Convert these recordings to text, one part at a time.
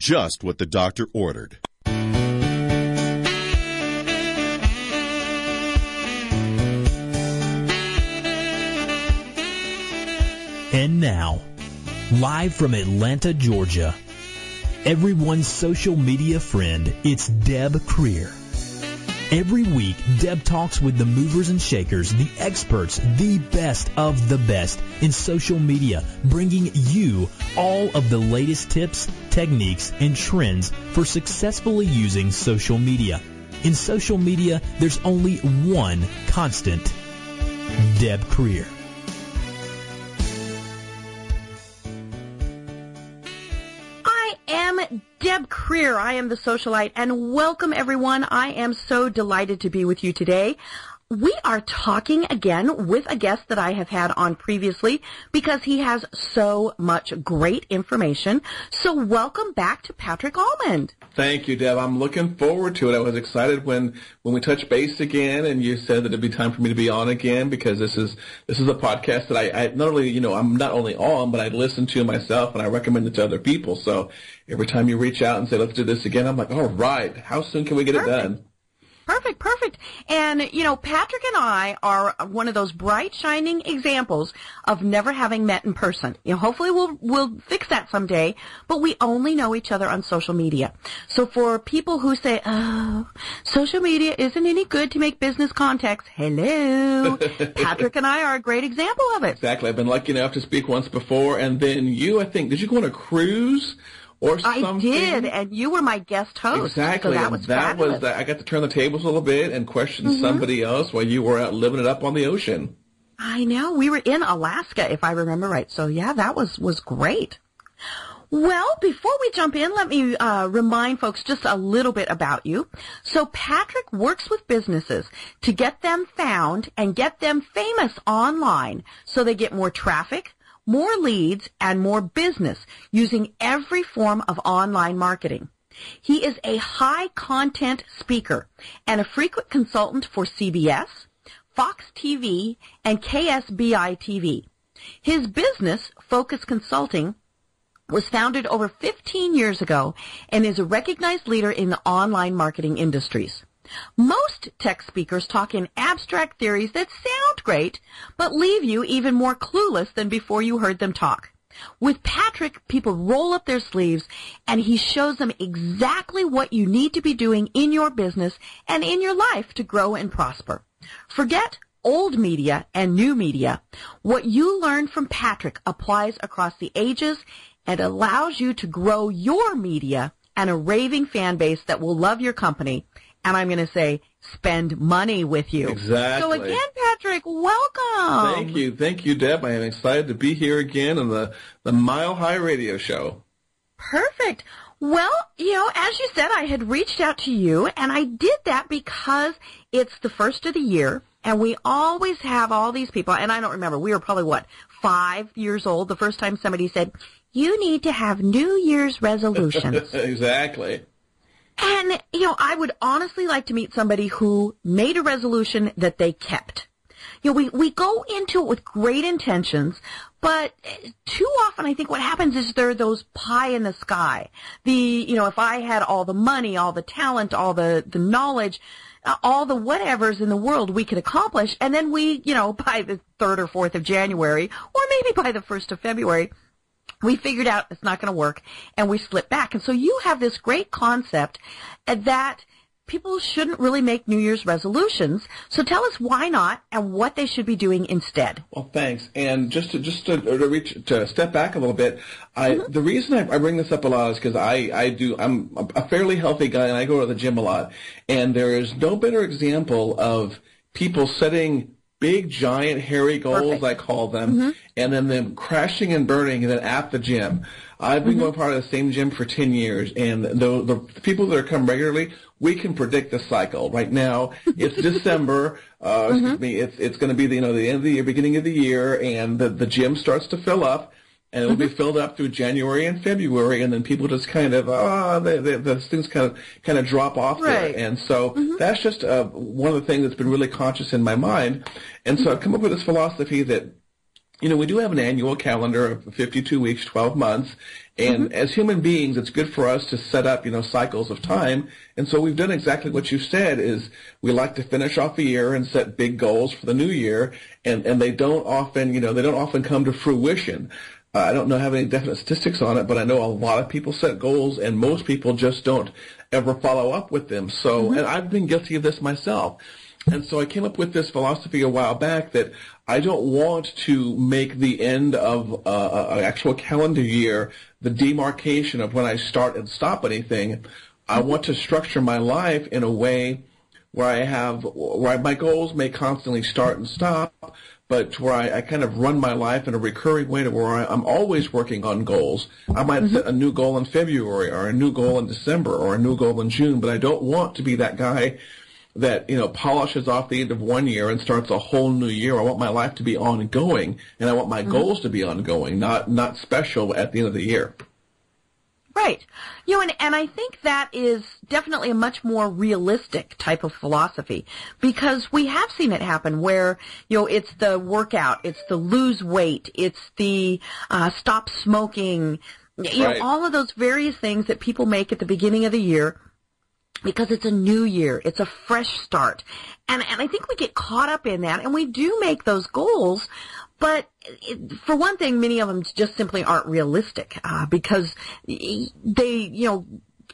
just what the doctor ordered. And now, live from Atlanta, Georgia, everyone's social media friend, it's Deb Krier. Every week, Deb talks with the movers and shakers, the experts, the best of the best in social media, bringing you all of the latest tips, techniques, and trends for successfully using social media. In social media, there's only one constant. Deb Krier. I am the socialite and welcome everyone. I am so delighted to be with you today. We are talking again with a guest that I have had on previously because he has so much great information. So welcome back to Patrick Allmond. Thank you, Deb. I'm looking forward to it. I was excited when, when we touched base again and you said that it'd be time for me to be on again because this is, this is a podcast that I, I not only, you know, I'm not only on, but I listen to myself and I recommend it to other people. So every time you reach out and say, let's do this again, I'm like, all right, how soon can we get Perfect. it done? Perfect, perfect. And, you know, Patrick and I are one of those bright, shining examples of never having met in person. You know, hopefully we'll, we'll fix that someday, but we only know each other on social media. So for people who say, oh, social media isn't any good to make business contacts, hello, Patrick and I are a great example of it. Exactly. I've been lucky enough to speak once before and then you, I think, did you go on a cruise? Or I something? did, and you were my guest host. Exactly. So that was that fabulous. was that. I got to turn the tables a little bit and question Mm-hmm. somebody else while you were out living it up on the ocean. I know. We were in Alaska, if I remember right. So yeah, that was, was great. Well, before we jump in, let me uh, remind folks just a little bit about you. So Patrick works with businesses to get them found and get them famous online so they get more traffic, more leads, and more business using every form of online marketing. He is a high content speaker and a frequent consultant for CBS, Fox TV, and KSBI TV. His business, Focus Consulting, was founded over 15 years ago and is a recognized leader in the online marketing industries. Most tech speakers talk in abstract theories that sound great, but leave you even more clueless than before you heard them talk. With Patrick, people roll up their sleeves and he shows them exactly what you need to be doing in your business and in your life to grow and prosper. Forget old media and new media. What you learn from Patrick applies across the ages and allows you to grow your media and a raving fan base that will love your company. And I'm going to say, spend money with you. Exactly. So again, Patrick, welcome. Thank you. Thank you, Deb. I am excited to be here again on the, the Mile High Radio Show. Perfect. Well, you know, as you said, I had reached out to you, and I did that because it's the first of the year, and we always have all these people, and I don't remember, we were probably, what, five years old the first time somebody said, you need to have New Year's resolutions. exactly. And, you know, I would honestly like to meet somebody who made a resolution that they kept. You know, we, we go into it with great intentions, but too often I think what happens is there are those pie in the sky. The, you know, if I had all the money, all the talent, all the, the knowledge, uh, all the whatevers in the world we could accomplish, and then we, you know, by the 3rd or 4th of January, or maybe by the 1st of February, we figured out it's not going to work and we slipped back. And so you have this great concept that people shouldn't really make New Year's resolutions. So tell us why not and what they should be doing instead. Well, thanks. And just to just to, to reach to step back a little bit, I Mm-hmm. the reason I, I bring this up a lot is because I I do I'm a fairly healthy guy and I go to the gym a lot, and there is no better example of people setting big giant hairy goals Perfect. I call them, Mm-hmm. and then them crashing and burning and then at the gym. I've been going part of the same gym for 10 years, and the, the people that are come regularly, we can predict the cycle. Right now, it's December. Uh, excuse me. It's it's going to be the you know the end of the year, beginning of the year, and the the gym starts to fill up, and it'll be filled up through January and February, and then people just kind of ah, the things kind of kind of drop off Right. there, and so that's just uh, one of the things that's been really conscious in my mind, and so I've come up with this philosophy that you know, we do have an annual calendar of 52 weeks, 12 months. And mm-hmm. as human beings, it's good for us to set up, you know, cycles of time. And so we've done exactly what you said is we like to finish off a year and set big goals for the new year. And, and they don't often, you know, they don't often come to fruition. Uh, I don't know have any definite statistics on it, but I know a lot of people set goals and most people just don't ever follow up with them. So, mm-hmm. and I've been guilty of this myself. And so I came up with this philosophy a while back that I don't want to make the end of uh, an actual calendar year the demarcation of when I start and stop anything. I want to structure my life in a way where I have where my goals may constantly start and stop, but to where I, I kind of run my life in a recurring way to where I, am always working on goals. I might mm-hmm. set a new goal in February or a new goal in December or a new goal in June, but I don't want to be that guy that you know polishes off the end of one year and starts a whole new year. I want my life to be ongoing, and I want my mm-hmm. goals to be ongoing, not not special at the end of the year. Right. You know, and, and I think that is definitely a much more realistic type of philosophy because we have seen it happen where, you know, it's the workout, it's the lose weight, it's the uh, stop smoking, you right. know, all of those various things that people make at the beginning of the year because it's a new year. It's a fresh start. And, and I think we get caught up in that and we do make those goals, but for one thing, many of them just simply aren't realistic, uh, because they, you know,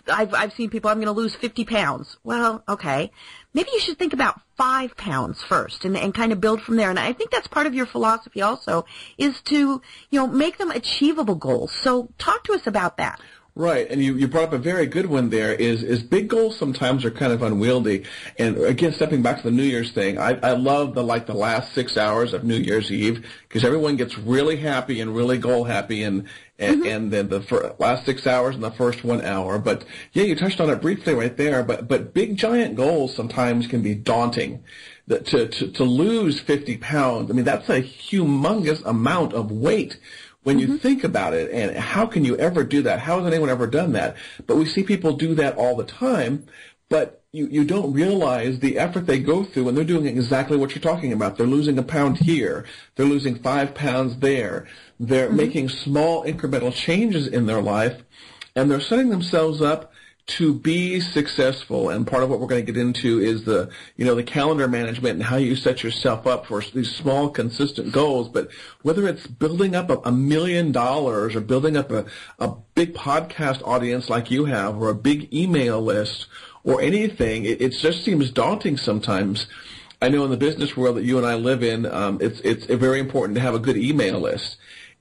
I've, I've seen people, I'm going to lose 50 pounds. Well, okay. Maybe you should think about five pounds first and, and kind of build from there. And I think that's part of your philosophy also is to, you know, make them achievable goals. So talk to us about that. Right, and you, you brought up a very good one there. Is is big goals sometimes are kind of unwieldy. And again, stepping back to the New Year's thing, I, I love the like the last six hours of New Year's Eve because everyone gets really happy and really goal happy, and and, mm-hmm. and then the fir- last six hours and the first one hour. But yeah, you touched on it briefly right there. But but big giant goals sometimes can be daunting. That to to to lose fifty pounds, I mean that's a humongous amount of weight when you mm-hmm. think about it and how can you ever do that? How has anyone ever done that? But we see people do that all the time, but you, you don't realize the effort they go through and they're doing exactly what you're talking about. They're losing a pound here. They're losing five pounds there. They're mm-hmm. making small incremental changes in their life and they're setting themselves up to be successful, and part of what we're going to get into is the, you know, the calendar management and how you set yourself up for these small, consistent goals. But whether it's building up a, a million dollars or building up a, a big podcast audience like you have or a big email list or anything, it, it just seems daunting sometimes. I know in the business world that you and I live in, um, it's it's very important to have a good email list.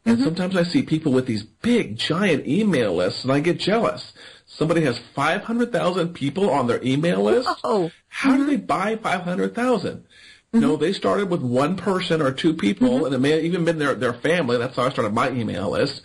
And mm-hmm. sometimes I see people with these big, giant email lists, and I get jealous somebody has 500,000 people on their email list. Oh. How mm-hmm. do they buy 500,000? Mm-hmm. No, they started with one person or two people, mm-hmm. and it may have even been their, their family. That's how I started my email list.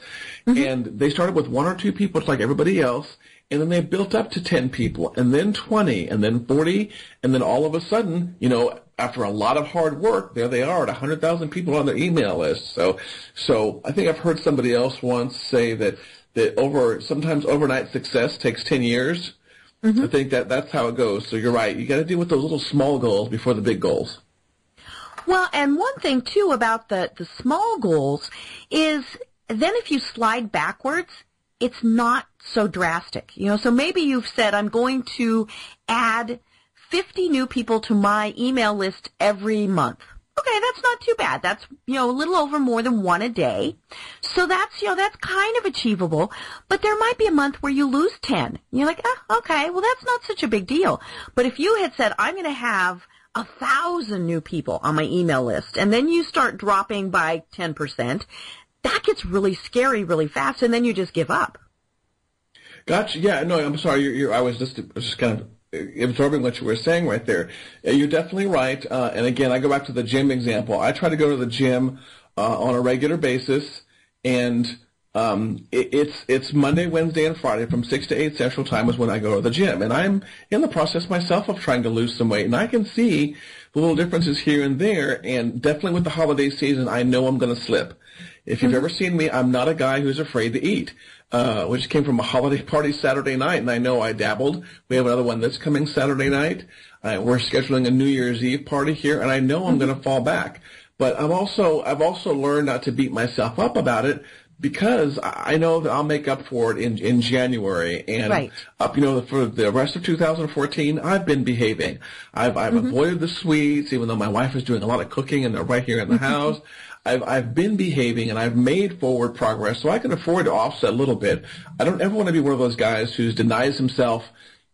Mm-hmm. And they started with one or two people, just like everybody else, and then they built up to 10 people, and then 20, and then 40, and then all of a sudden, you know, after a lot of hard work, there they are at 100,000 people on their email list. So, so I think I've heard somebody else once say that that over sometimes overnight success takes 10 years. Mm-hmm. I think that that's how it goes. So you're right. You got to deal with those little small goals before the big goals. Well, and one thing too about the the small goals is then if you slide backwards, it's not so drastic. You know, so maybe you've said I'm going to add 50 new people to my email list every month okay, that's not too bad. That's, you know, a little over more than one a day. So that's, you know, that's kind of achievable. But there might be a month where you lose 10. You're like, oh, okay, well, that's not such a big deal. But if you had said, I'm going to have a thousand new people on my email list, and then you start dropping by 10%, that gets really scary really fast, and then you just give up. Gotcha. Yeah, no, I'm sorry. You're, you're, I was just, just kind of absorbing what you were saying right there. You're definitely right. Uh, and again, I go back to the gym example. I try to go to the gym uh, on a regular basis, and um, it, it's it's Monday, Wednesday, and Friday from six to eight Central Time is when I go to the gym, and I'm in the process myself of trying to lose some weight, and I can see the little differences here and there. And definitely with the holiday season, I know I'm going to slip. If you've mm-hmm. ever seen me, I'm not a guy who's afraid to eat uh, which came from a holiday party Saturday night, and I know I dabbled. We have another one that's coming Saturday night. Uh, we're scheduling a New Year's Eve party here, and I know I'm going to fall back. But I'm also I've also learned not to beat myself up about it because I know that I'll make up for it in in January and Right. up. You know, for the rest of 2014, I've been behaving. I've I've Mm-hmm. avoided the sweets, even though my wife is doing a lot of cooking and they're right here in the house. I've I've been behaving and I've made forward progress, so I can afford to offset a little bit. I don't ever want to be one of those guys who denies himself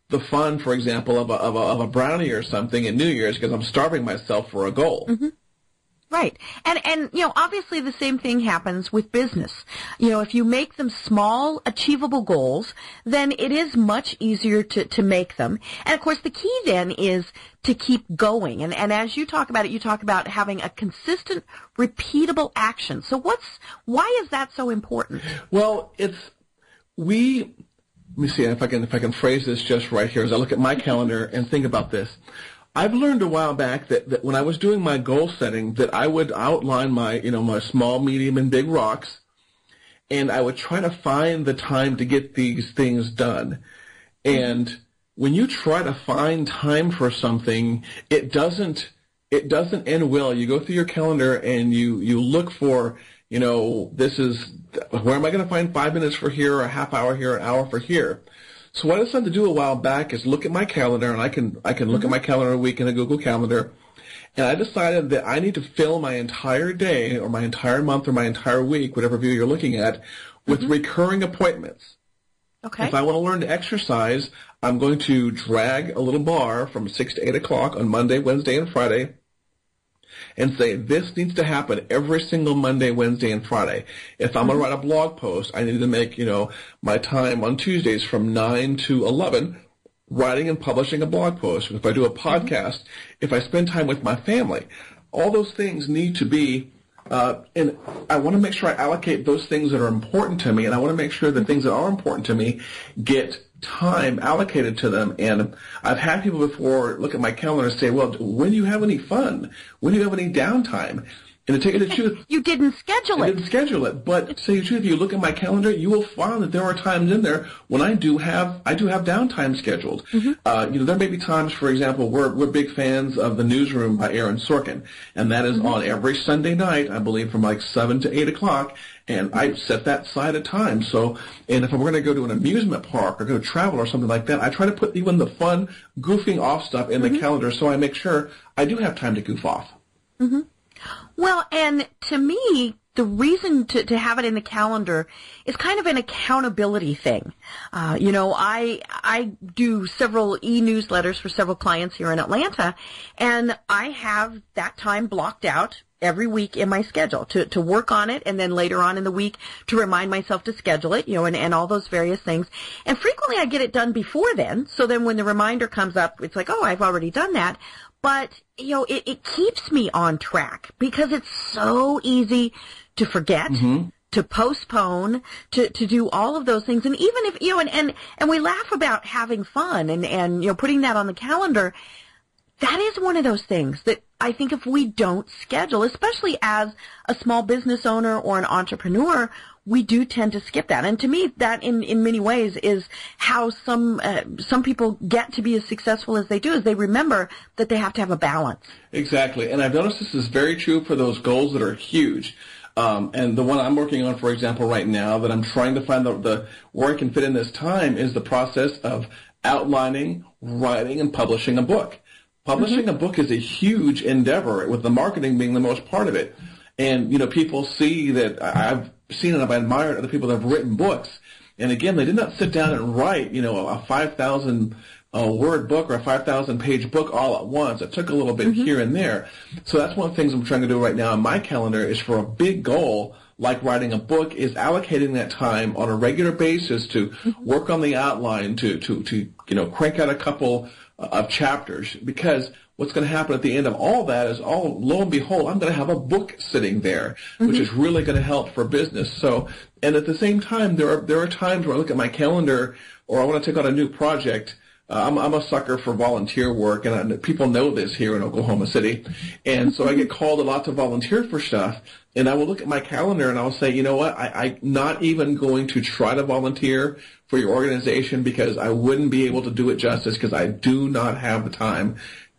the fun, for example, of a, of a, of a brownie or something in New Year's because I'm starving myself for a goal. Mm-hmm. Right. And, and, you know, obviously the same thing happens with business. You know, if you make them small, achievable goals, then it is much easier to, to make them. And of course the key then is to keep going. And, and as you talk about it, you talk about having a consistent, repeatable action. So what's, why is that so important? Well, it's we. Let me see if I can if I can phrase this just right here as I look at my calendar and think about this. I've learned a while back that, that when I was doing my goal setting, that I would outline my you know my small, medium, and big rocks, and I would try to find the time to get these things done. And when you try to find time for something, it doesn't it doesn't end well. You go through your calendar and you you look for you know this is where am I going to find five minutes for here, or a half hour here, an hour for here. So what I decided to do a while back is look at my calendar, and I can I can look at mm-hmm. my calendar a week in a Google Calendar, and I decided that I need to fill my entire day, or my entire month, or my entire week, whatever view you're looking at, with mm-hmm. recurring appointments. Okay. If I want to learn to exercise, I'm going to drag a little bar from 6 to 8 o'clock on Monday, Wednesday, and Friday and say, this needs to happen every single Monday, Wednesday, and Friday. If I'm going to write a blog post, I need to make, you know, my time on Tuesdays from 9 to 11 writing and publishing a blog post. If I do a podcast, if I spend time with my family, all those things need to be uh, and I want to make sure I allocate those things that are important to me, and I want to make sure the things that are important to me get time allocated to them. And I've had people before look at my calendar and say, "Well, when do you have any fun? When do you have any downtime?" And to tell you the truth, you didn't schedule it. I didn't schedule it, but to tell you the truth, if you look at my calendar, you will find that there are times in there when I do have I do have downtime scheduled. Uh, you know, there may be times, for example, we're we're big fans of the Newsroom by Aaron Sorkin, and that is on every Sunday night, I believe, from like seven to eight o'clock. And I set that aside a time. So, and if I'm going to go to an amusement park or go travel or something like that, I try to put even the fun, goofing off stuff in the calendar so I make sure I do have time to goof off. Mm-hmm. Well, and to me, the reason to, to have it in the calendar is kind of an accountability thing. Uh, you know, I I do several e-newsletters for several clients here in Atlanta, and I have that time blocked out every week in my schedule to, to work on it and then later on in the week to remind myself to schedule it, you know, and, and all those various things. And frequently I get it done before then, so then when the reminder comes up, it's like, oh, I've already done that but you know it, it keeps me on track because it's so easy to forget to postpone to to do all of those things and even if you know and and, and we laugh about having fun and and you know putting that on the calendar that is one of those things that I think if we don't schedule, especially as a small business owner or an entrepreneur, we do tend to skip that. And to me, that in, in many ways is how some uh, some people get to be as successful as they do, is they remember that they have to have a balance. Exactly, and I've noticed this is very true for those goals that are huge. Um, and the one I'm working on, for example, right now, that I'm trying to find the, the where I can fit in this time is the process of outlining, writing, and publishing a book. Publishing a book is a huge endeavor, with the marketing being the most part of it. And you know, people see that I've seen and I've admired other people that have written books. And again, they did not sit down and write, you know, a 5,000 uh, word book or a 5,000 page book all at once. It took a little bit here and there. So that's one of the things I'm trying to do right now on my calendar is for a big goal like writing a book is allocating that time on a regular basis to work on the outline, to, to, to, you know, crank out a couple uh, of chapters. Because what's going to happen at the end of all that is all lo and behold i'm going to have a book sitting there which is really going to help for business. So and at the same time there are there are times where i look at my calendar or i want to take on a new project Uh, I'm, I'm a sucker for volunteer work, and I, people know this here in Oklahoma City. And so I get called a lot to volunteer for stuff. And I will look at my calendar and I'll say, you know what, I, I'm not even going to try to volunteer for your organization because I wouldn't be able to do it justice because I do not have the time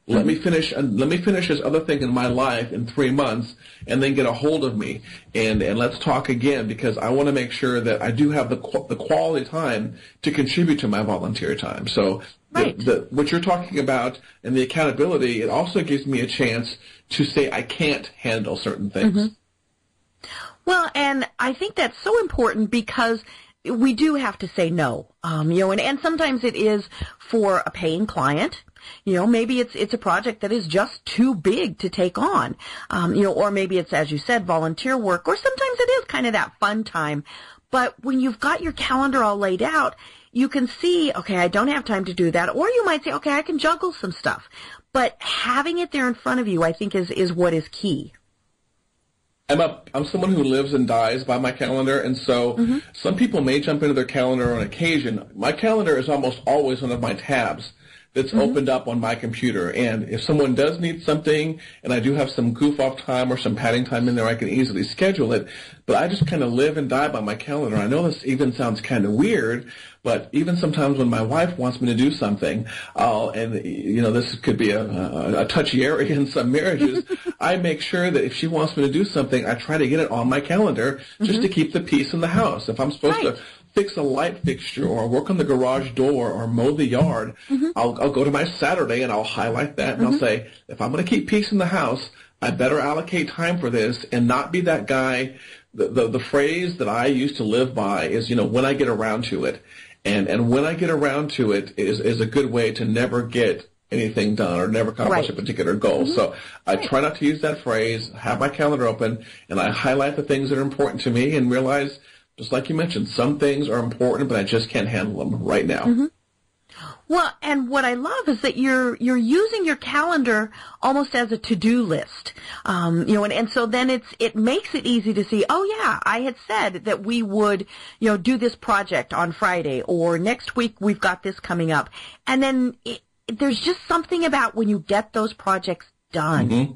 Let me finish. Uh, let me finish this other thing in my life in three months, and then get a hold of me, and and let's talk again because I want to make sure that I do have the the quality time to contribute to my volunteer time. So right. the, the, what you're talking about and the accountability, it also gives me a chance to say I can't handle certain things. Mm-hmm. Well, and I think that's so important because we do have to say no. Um, you know, and, and sometimes it is for a paying client. You know, maybe it's it's a project that is just too big to take on. Um, you know, or maybe it's as you said, volunteer work, or sometimes it is kind of that fun time. But when you've got your calendar all laid out, you can see, okay, I don't have time to do that. Or you might say, okay, I can juggle some stuff. But having it there in front of you, I think is, is what is key. I'm a I'm someone who lives and dies by my calendar, and so mm-hmm. some people may jump into their calendar on occasion. My calendar is almost always one of my tabs that's mm-hmm. opened up on my computer. And if someone does need something, and I do have some goof off time or some padding time in there, I can easily schedule it. But I just kind of live and die by my calendar. I know this even sounds kind of weird, but even sometimes when my wife wants me to do something, I'll, and you know, this could be a, a, a touchy area in some marriages, I make sure that if she wants me to do something, I try to get it on my calendar just mm-hmm. to keep the peace in the house. If I'm supposed right. to fix a light fixture or work on the garage door or mow the yard, mm-hmm. I'll, I'll go to my Saturday and I'll highlight that and mm-hmm. I'll say, if I'm going to keep peace in the house, I better allocate time for this and not be that guy. The, the, the phrase that I used to live by is, you know, when I get around to it. And, and when I get around to it is, is a good way to never get anything done or never accomplish right. a particular goal. Mm-hmm. So I right. try not to use that phrase, have my calendar open, and I highlight the things that are important to me and realize – just like you mentioned, some things are important, but I just can't handle them right now. Mm-hmm. Well, and what I love is that you're you're using your calendar almost as a to-do list, um, you know, and, and so then it's it makes it easy to see. Oh yeah, I had said that we would, you know, do this project on Friday, or next week we've got this coming up, and then it, there's just something about when you get those projects done mm-hmm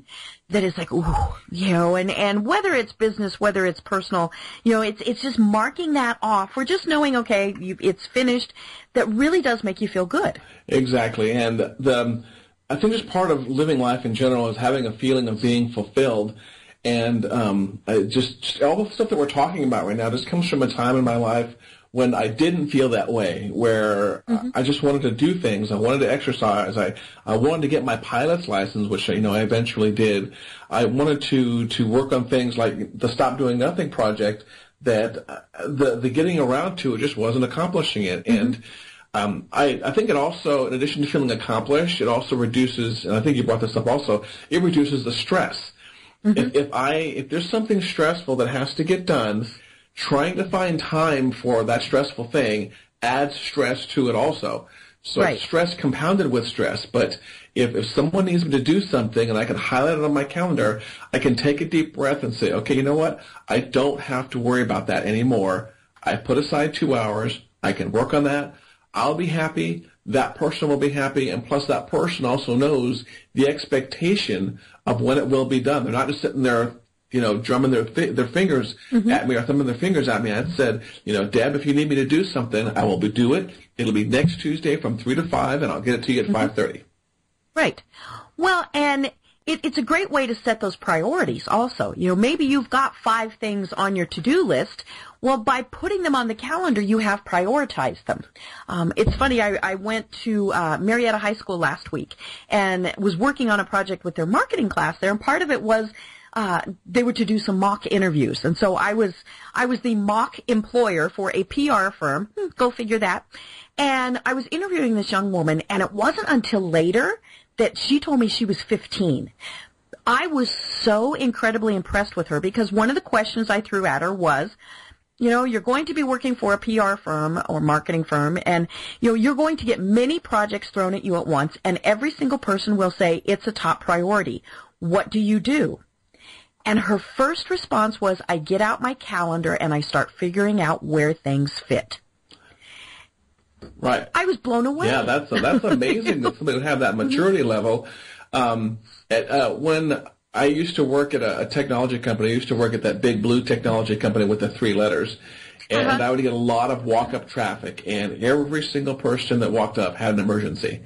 that is like, ooh, you know, and, and whether it's business, whether it's personal, you know, it's, it's just marking that off. We're just knowing, okay, you, it's finished. That really does make you feel good. Exactly. And the, I think just part of living life in general is having a feeling of being fulfilled. And um, just, just all the stuff that we're talking about right now just comes from a time in my life when I didn't feel that way, where mm-hmm. I just wanted to do things. I wanted to exercise. I, I wanted to get my pilot's license, which, you know, I eventually did. I wanted to, to work on things like the Stop Doing Nothing project that uh, the, the getting around to it just wasn't accomplishing it. Mm-hmm. And, um, I, I think it also, in addition to feeling accomplished, it also reduces, and I think you brought this up also, it reduces the stress. Mm-hmm. If, if I, if there's something stressful that has to get done, trying to find time for that stressful thing adds stress to it also. So right. stress compounded with stress. But if, if someone needs me to do something and I can highlight it on my calendar, I can take a deep breath and say, okay, you know what? I don't have to worry about that anymore. I put aside two hours. I can work on that. I'll be happy. That person will be happy. And plus that person also knows the expectation of when it will be done. They're not just sitting there you know, drumming their their fingers mm-hmm. at me or thumbing their fingers at me. I said, you know, Deb, if you need me to do something, I will do it. It'll be next Tuesday from three to five, and I'll get it to you at mm-hmm. five thirty. Right. Well, and it, it's a great way to set those priorities. Also, you know, maybe you've got five things on your to-do list. Well, by putting them on the calendar, you have prioritized them. Um, it's funny. I, I went to uh, Marietta High School last week and was working on a project with their marketing class there, and part of it was uh, they were to do some mock interviews. And so I was, I was the mock employer for a PR firm. Hmm, go figure that. And I was interviewing this young woman and it wasn't until later that she told me she was 15. I was so incredibly impressed with her because one of the questions I threw at her was, you know, you're going to be working for a PR firm or marketing firm and, you know, you're going to get many projects thrown at you at once and every single person will say it's a top priority. What do you do? And her first response was, I get out my calendar and I start figuring out where things fit. Right. I was blown away. Yeah, that's that's amazing that somebody would have that maturity level. Um, at, uh, when I used to work at a, a, technology company, I used to work at that big blue technology company with the three letters, and uh-huh. I would get a lot of walk-up traffic, and every single person that walked up had an emergency.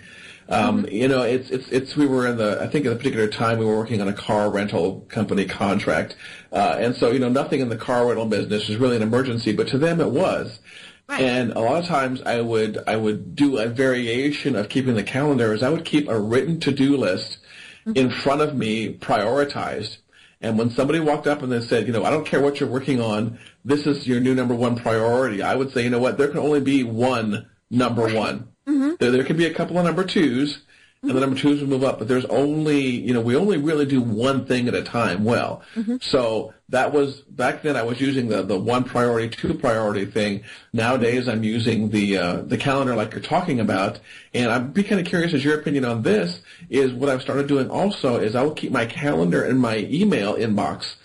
Um. You know, it's it's it's we were in the I think at a particular time we were working on a car rental company contract, uh, and so you know nothing in the car rental business was really an emergency, but to them it was. Right. And a lot of times I would I would do a variation of keeping the calendar is I would keep a written to do list mm-hmm. in front of me prioritized. And when somebody walked up and they said, you know, I don't care what you're working on, this is your new number one priority, I would say, you know what, there can only be one number one. Mm-hmm. There, there can be a couple of number twos, and the number twos will move up, but there's only, you know, we only really do one thing at a time well. Mm-hmm. So that was, back then I was using the, the one priority, two priority thing. Nowadays I'm using the, uh, the calendar like you're talking about. And I'd be kind of curious as your opinion on this is what I've started doing also is I will keep my calendar and my email inbox,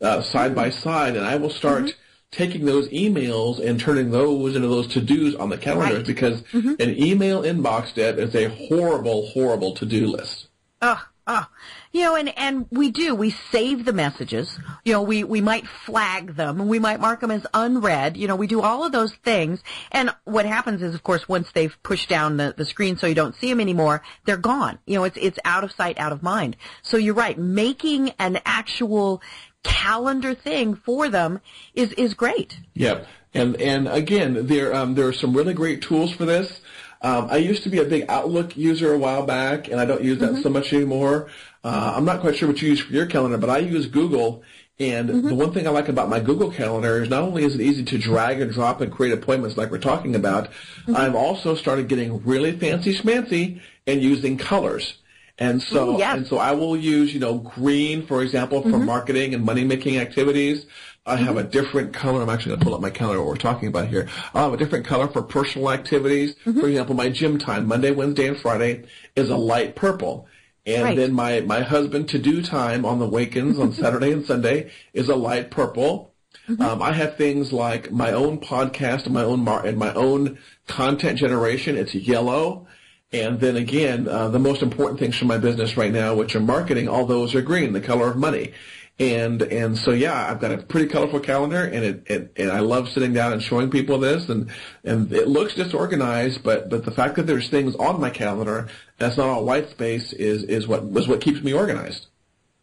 uh, side by side and I will start mm-hmm taking those emails and turning those into those to-dos on the calendar right. because mm-hmm. an email inbox debt is a horrible, horrible to-do list. Oh, oh. You know, and, and we do, we save the messages. You know, we, we might flag them. We might mark them as unread. You know, we do all of those things. And what happens is, of course, once they've pushed down the, the screen so you don't see them anymore, they're gone. You know, it's, it's out of sight, out of mind. So you're right. Making an actual calendar thing for them is is great. Yep. And and again, there um, there are some really great tools for this. Um, I used to be a big Outlook user a while back, and I don't use that mm-hmm. so much anymore. Uh, I'm not quite sure what you use for your calendar, but I use Google. And mm-hmm. the one thing I like about my Google Calendar is not only is it easy to drag and drop and create appointments like we're talking about, mm-hmm. I've also started getting really fancy schmancy and using colors. And so, Ooh, yes. and so I will use, you know, green, for example, for mm-hmm. marketing and money making activities. I have mm-hmm. a different color. I'm actually going to pull up my calendar what we're talking about here. I'll have a different color for personal activities. Mm-hmm. For example, my gym time, Monday, Wednesday, and Friday is a light purple. And right. then my, my husband to do time on the weekends on Saturday and Sunday is a light purple. Mm-hmm. Um, I have things like my own podcast and my own mar- and my own content generation. It's yellow. And then again, uh, the most important things for my business right now, which are marketing, all those are green, the color of money. And and so yeah, I've got a pretty colorful calendar, and it, it and I love sitting down and showing people this, and and it looks disorganized, but but the fact that there's things on my calendar that's not all white space is is what was what keeps me organized.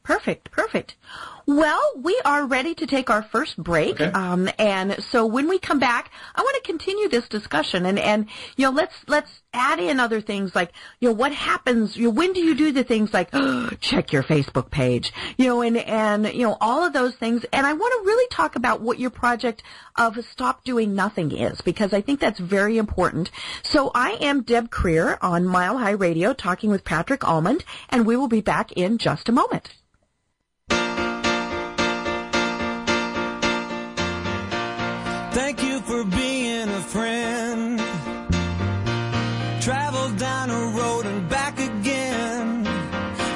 Perfect, perfect. Well, we are ready to take our first break. Okay. Um, and so when we come back, I want to continue this discussion and, and, you know, let's, let's add in other things like, you know, what happens, you know, when do you do the things like, oh, check your Facebook page, you know, and, and, you know, all of those things. And I want to really talk about what your project of Stop Doing Nothing is because I think that's very important. So I am Deb Krier on Mile High Radio talking with Patrick Allmond and we will be back in just a moment. Thank you for being a friend. Travel down a road and back again.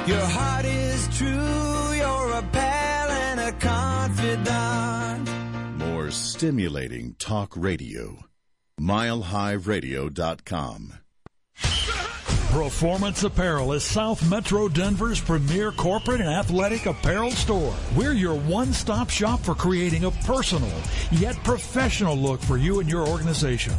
Your heart is true, you're a pal and a confidant. More stimulating talk radio. MileHighRadio.com. Performance Apparel is South Metro Denver's premier corporate and athletic apparel store. We're your one stop shop for creating a personal yet professional look for you and your organization.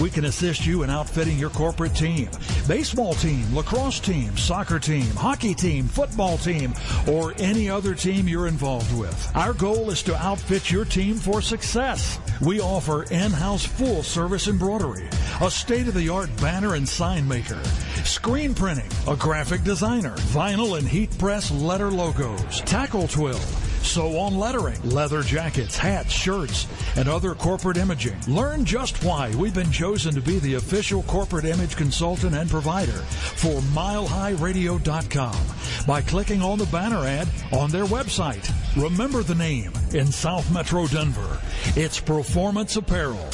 We can assist you in outfitting your corporate team, baseball team, lacrosse team, soccer team, hockey team, football team, or any other team you're involved with. Our goal is to outfit your team for success. We offer in house full service embroidery, a state of the art banner and sign maker screen printing, a graphic designer, vinyl and heat press letter logos, tackle twill, sew on lettering, leather jackets, hats, shirts, and other corporate imaging. Learn just why we've been chosen to be the official corporate image consultant and provider for milehighradio.com by clicking on the banner ad on their website. Remember the name in South Metro Denver. It's Performance Apparel.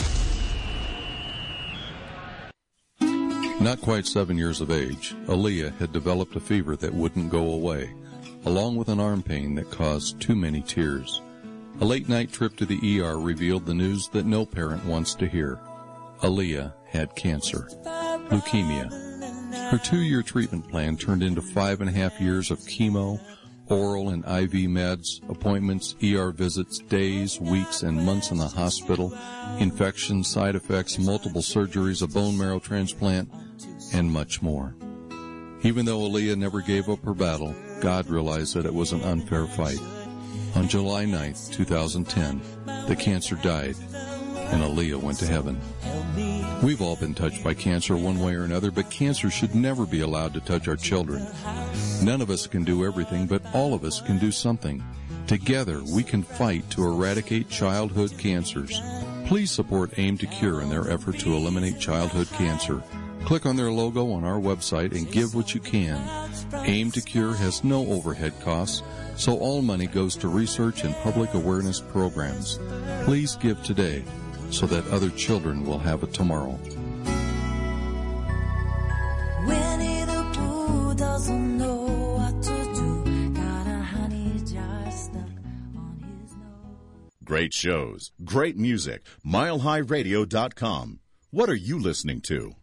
Not quite seven years of age, Aaliyah had developed a fever that wouldn't go away, along with an arm pain that caused too many tears. A late night trip to the ER revealed the news that no parent wants to hear. Aaliyah had cancer, leukemia. Her two year treatment plan turned into five and a half years of chemo, oral and IV meds, appointments, ER visits, days, weeks, and months in the hospital, infections, side effects, multiple surgeries, a bone marrow transplant, and much more. Even though Aaliyah never gave up her battle, God realized that it was an unfair fight. On July 9, 2010, the cancer died and Aaliyah went to heaven. We've all been touched by cancer one way or another, but cancer should never be allowed to touch our children. None of us can do everything, but all of us can do something. Together, we can fight to eradicate childhood cancers. Please support AIM to Cure in their effort to eliminate childhood cancer. Click on their logo on our website and give what you can. AIM to Cure has no overhead costs, so all money goes to research and public awareness programs. Please give today so that other children will have a tomorrow. Winnie the Pooh doesn't know what to do. Got a honey jar stuck on his nose. Great shows, great music. MileHighRadio.com. What are you listening to?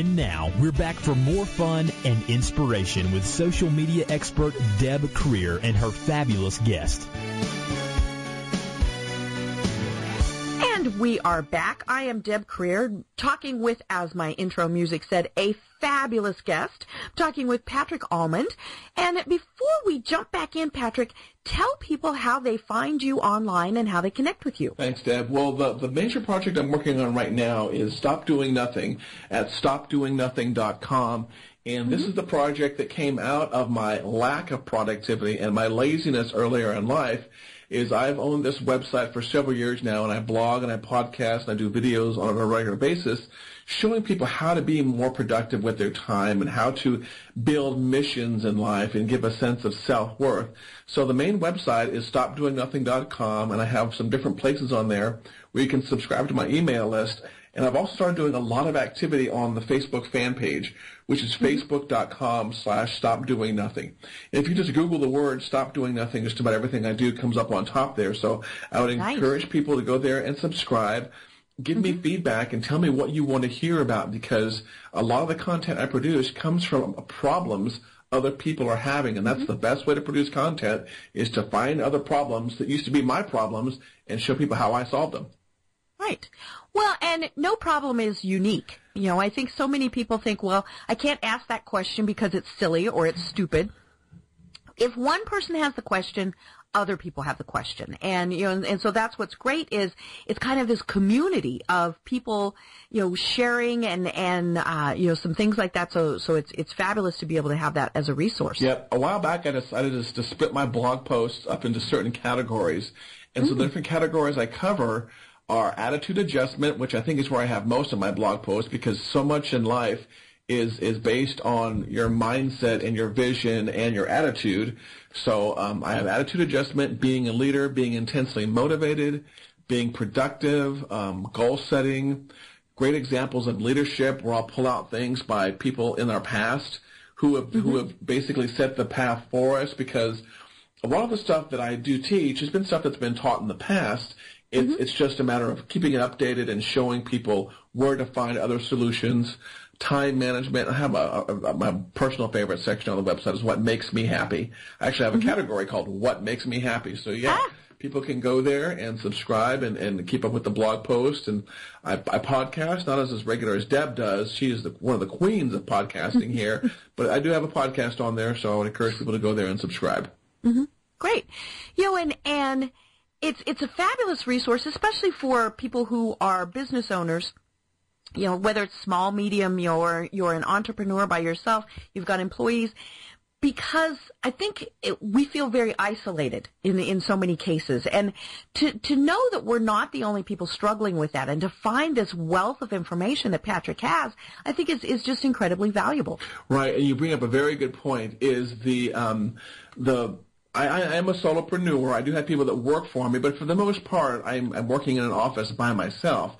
And now we're back for more fun and inspiration with social media expert Deb Krier and her fabulous guest. And we are back. I am Deb Krier, talking with, as my intro music said, a fabulous guest, talking with Patrick Allmond. And before we jump back in, Patrick, tell people how they find you online and how they connect with you. Thanks, Deb. Well, the, the major project I'm working on right now is Stop Doing Nothing at stopdoingnothing.com. And this is the project that came out of my lack of productivity and my laziness earlier in life is I've owned this website for several years now and I blog and I podcast and I do videos on a regular basis showing people how to be more productive with their time and how to build missions in life and give a sense of self-worth. So the main website is stopdoingnothing.com and I have some different places on there where you can subscribe to my email list. And I've also started doing a lot of activity on the Facebook fan page, which is facebook.com slash stop doing nothing. If you just Google the word stop doing nothing, just about everything I do comes up on top there. So I would Nice. encourage people to go there and subscribe. Give me mm-hmm. feedback and tell me what you want to hear about because a lot of the content I produce comes from problems other people are having and that's mm-hmm. the best way to produce content is to find other problems that used to be my problems and show people how I solved them. Right. Well, and no problem is unique. You know, I think so many people think, well, I can't ask that question because it's silly or it's stupid. If one person has the question, other people have the question. And, you know, and so that's what's great is it's kind of this community of people, you know, sharing and, and, uh, you know, some things like that. So, so it's, it's fabulous to be able to have that as a resource. Yep. A while back, I decided to, to split my blog posts up into certain categories. And so the different categories I cover are attitude adjustment, which I think is where I have most of my blog posts because so much in life is, is based on your mindset and your vision and your attitude. So um, I have attitude adjustment, being a leader, being intensely motivated, being productive, um, goal setting, great examples of leadership where I'll pull out things by people in our past who have, who have basically set the path for us because a lot of the stuff that I do teach has been stuff that's been taught in the past. It's, mm-hmm. it's just a matter of keeping it updated and showing people where to find other solutions. Time management. I have a, a, a my personal favorite section on the website is what makes me happy. I actually have a mm-hmm. category called what makes me happy. So yeah, ah. people can go there and subscribe and, and keep up with the blog posts. And I, I podcast, not as as regular as Deb does. She is the, one of the queens of podcasting here, but I do have a podcast on there. So I would encourage people to go there and subscribe. Mm-hmm. Great. You know, and, and it's, it's a fabulous resource, especially for people who are business owners. You know, whether it's small, medium, you're, you're an entrepreneur by yourself, you've got employees, because I think it, we feel very isolated in, in so many cases. And to, to know that we're not the only people struggling with that and to find this wealth of information that Patrick has, I think is, is just incredibly valuable. Right, and you bring up a very good point. Is the um, the I, I am a solopreneur. I do have people that work for me, but for the most part, I'm, I'm working in an office by myself.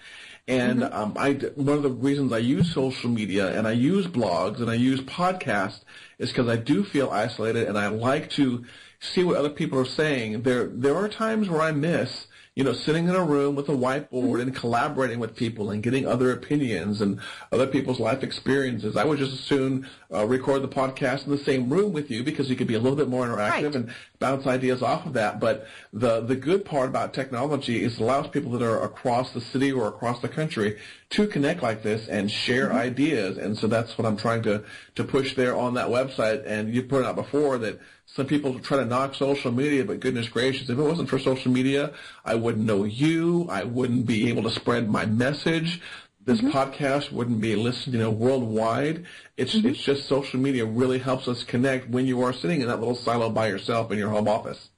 And um, I, one of the reasons I use social media and I use blogs and I use podcasts is because I do feel isolated and I like to see what other people are saying. There, there are times where I miss, you know, sitting in a room with a whiteboard and collaborating with people and getting other opinions and other people's life experiences. I would just as soon uh, record the podcast in the same room with you because you could be a little bit more interactive Right. and bounce ideas off of that. But the the good part about technology is it allows people that are across the city or across the country to connect like this and share ideas. And so that's what I'm trying to to push there on that website. And you put it out before that some people try to knock social media, but goodness gracious, if it wasn't for social media, I wouldn't know you. I wouldn't be able to spread my message. This mm-hmm. podcast wouldn't be listened, you know, worldwide. It's mm-hmm. it's just social media really helps us connect when you are sitting in that little silo by yourself in your home office.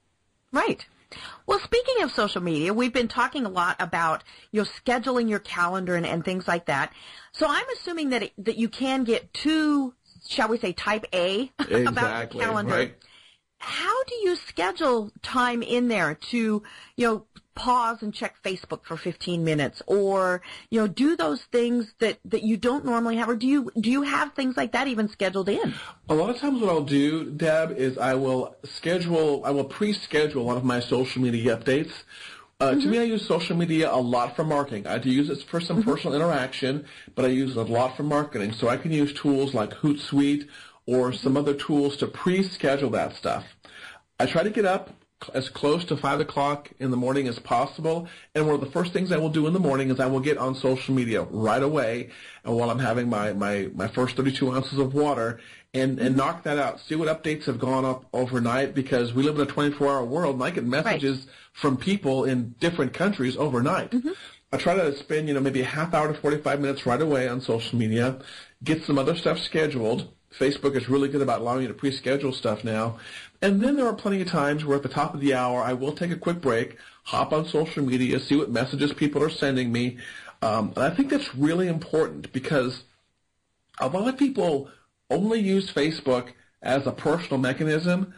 Right. Well, speaking of social media, we've been talking a lot about you know scheduling your calendar and, and things like that. So I'm assuming that it, that you can get two, shall we say, type A about the Exactly, calendar. right. How do you schedule time in there to you know pause and check Facebook for 15 minutes, or you know do those things that that you don't normally have, or do you do you have things like that even scheduled in? A lot of times what I'll do, Deb, is I will schedule, I will pre-schedule a lot of my social media updates. Uh, To me, I use social media a lot for marketing. I do use it for some personal interaction, but I use it a lot for marketing. So I can use tools like Hootsuite or some other tools to pre-schedule that stuff. I try to get up as close to 5 o'clock in the morning as possible. And one of the first things I will do in the morning is I will get on social media right away and while I'm having my, my, my first 32 ounces of water and, and knock that out. See what updates have gone up overnight because we live in a 24-hour world and I get messages from people in different countries overnight. Mm-hmm. I try to spend, you know, maybe a half hour to 45 minutes right away on social media, get some other stuff scheduled. Facebook is really good about allowing you to pre-schedule stuff now. And then there are plenty of times where at the top of the hour, I will take a quick break, hop on social media, see what messages people are sending me. Um, and I think that's really important because a lot of people only use Facebook as a personal mechanism,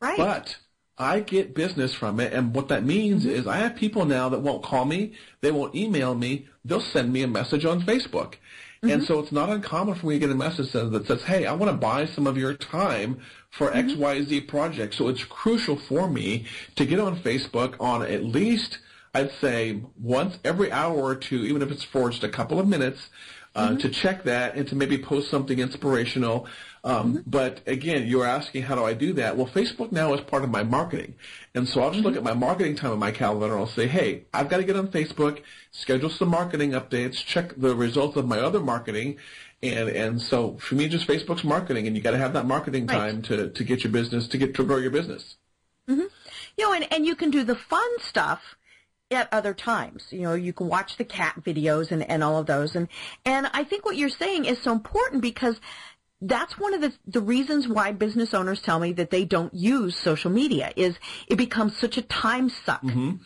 Right. but I get business from it, and what that means is I have people now that won't call me, they won't email me, they'll send me a message on Facebook. And mm-hmm. so it's not uncommon for me to get a message that says, hey, I want to buy some of your time for XYZ mm-hmm. project. So it's crucial for me to get on Facebook on at least, I'd say, once every hour or two, even if it's for just a couple of minutes, uh, mm-hmm. to check that and to maybe post something inspirational. Um, But again, you're asking how do I do that? Well, Facebook now is part of my marketing, and so I'll just look at my marketing time in my calendar and I'll say, hey, I've got to get on Facebook, schedule some marketing updates, check the results of my other marketing, and and so for me, just Facebook's marketing, and you got to have that marketing Right. time to to get your business to get to grow your business. You know, and, and you can do the fun stuff at other times. You know, you can watch the cat videos and, and all of those. And, and I think what you're saying is so important because that's one of the, the reasons why business owners tell me that they don't use social media is it becomes such a time suck. Mm-hmm.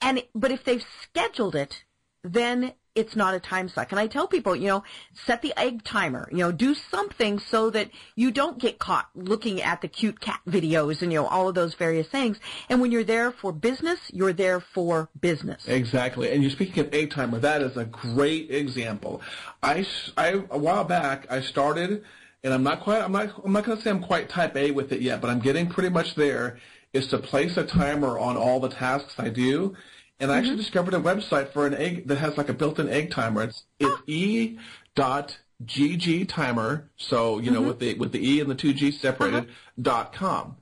And, but if they've scheduled it, then it's not a time suck. And I tell people, you know, set the egg timer, you know, do something so that you don't get caught looking at the cute cat videos and, you know, all of those various things. And when you're there for business, you're there for business. Exactly. And you're speaking of egg timer. That is a great example. I, I- a while back, I started, and I'm not quite, I'm not, I'm not going to say I'm quite type A with it yet, but I'm getting pretty much there, is to place a timer on all the tasks I do. And I actually mm-hmm. discovered a website for an egg that has like a built-in egg timer. It's, oh. it's e dot gg timer. So, you know, mm-hmm. with the, with the E and the two G separated, uh-huh. dot com.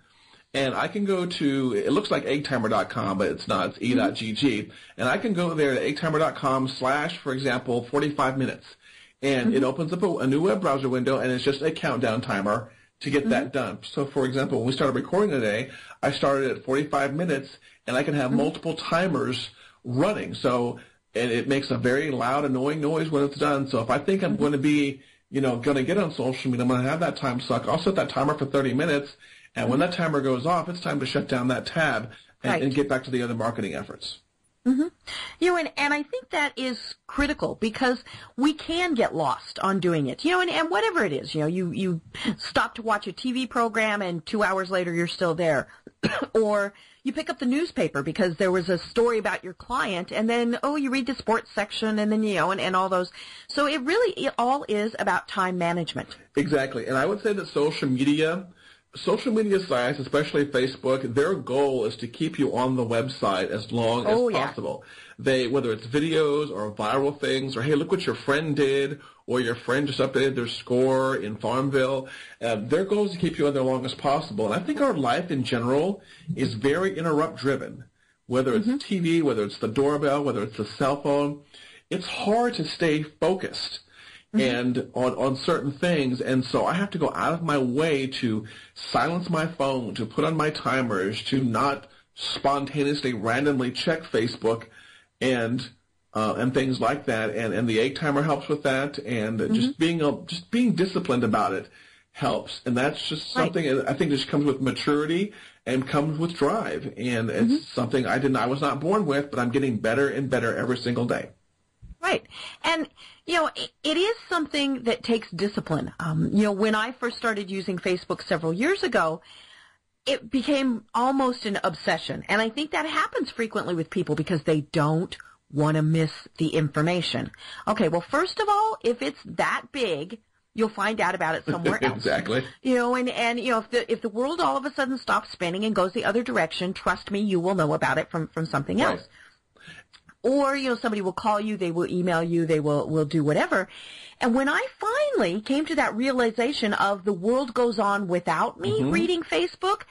And I can go to it looks like eggtimer.com, but it's not. It's e.gg, mm-hmm. and I can go there to eggtimer.com slash, for example, 45 minutes, and it mm-hmm. opens up a, a new web browser window, and it's just a countdown timer to get that mm-hmm. done. So, for example, when we started recording today, I started at 45 minutes, and I can have mm-hmm. multiple timers running. So, and it makes a very loud, annoying noise when it's done. So, if I think I'm going to be you know, going to get on social media, I'm going to have that time suck. I'll set that timer for 30 minutes, and when that timer goes off, it's time to shut down that tab and, Right. and get back to the other marketing efforts. Mm-hmm. You know, and, and I think that is critical because we can get lost on doing it. You know, and, and whatever it is, you know, you, you stop to watch a TV program and two hours later you're still there. or you pick up the newspaper because there was a story about your client and then, oh, you read the sports section and then, you know, and, and all those. So it really, it all is about time management. Exactly. And I would say that social media social media sites, especially Facebook, their goal is to keep you on the website as long Oh, as yeah. possible. They, whether it's videos or viral things, or hey, look what your friend did, or your friend just updated their score in Farmville. Uh, their goal is to keep you on there long as possible. And I think our life in general is very interrupt driven. Whether it's TV, whether it's the doorbell, whether it's the cell phone, it's hard to stay focused Mm-hmm. and on, on certain things. And so I have to go out of my way to silence my phone, to put on my timers, to not spontaneously randomly check Facebook and uh, and things like that. And, and the egg timer helps with that. And just mm-hmm. being a, just being disciplined about it helps. And that's just something that I think just comes with maturity and comes with drive. And it's mm-hmm. something I didn't I was not born with, but I'm getting better and better every single day. Right. And, you know, it, it is something that takes discipline. Um, you know, when I first started using Facebook several years ago, it became almost an obsession. And I think that happens frequently with people because they don't want to miss the information. Okay, well, first of all, if it's that big, you'll find out about it somewhere else. exactly. You know, and, and you know, if the if the world all of a sudden stops spinning and goes the other direction, trust me, you will know about it from from something Right. else. Or you know, somebody will call you, they will email you, they will will do whatever. And when I finally came to that realization of the world goes on without me reading Facebook,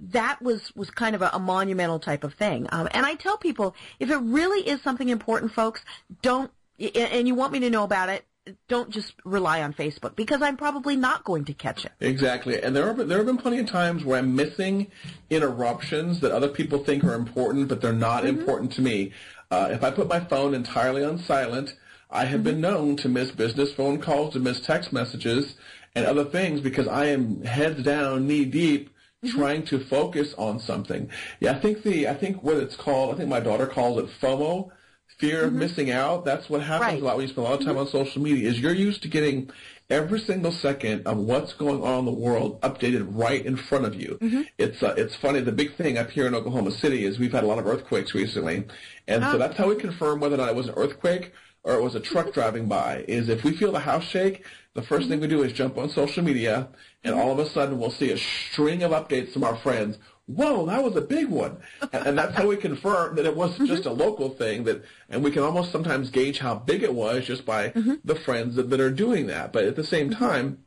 that was was kind of a, a monumental type of thing. Um, and I tell people, if it really is something important, folks, don't and you want me to know about it, don't just rely on Facebook because I'm probably not going to catch it. Exactly, and there have there have been plenty of times where I'm missing interruptions that other people think are important, but they're not important to me. Uh, if I put my phone entirely on silent, I have been mm-hmm. known to miss business phone calls, to miss text messages, and other things because I am heads down, knee deep, mm-hmm. trying to focus on something. Yeah, I think the I think what it's called. I think my daughter calls it FOMO. Fear of mm-hmm. missing out. That's what happens Right. a lot when you spend a lot of time on social media. Is you're used to getting every single second of what's going on in the world updated right in front of you. Mm-hmm. It's uh, it's funny. The big thing up here in Oklahoma City is we've had a lot of earthquakes recently, and so ah. that's how we confirm whether or not it was an earthquake or it was a truck driving by. Is if we feel the house shake, the 1st mm-hmm. thing we do is jump on social media, and mm-hmm. all of a sudden we'll see a string of updates from our friends. Whoa, that was a big one, and, that's how we confirm that it wasn't just mm-hmm. a local thing. That, and we can almost sometimes gauge how big it was just by mm-hmm. the friends that, that are doing that. But at the same mm-hmm. time,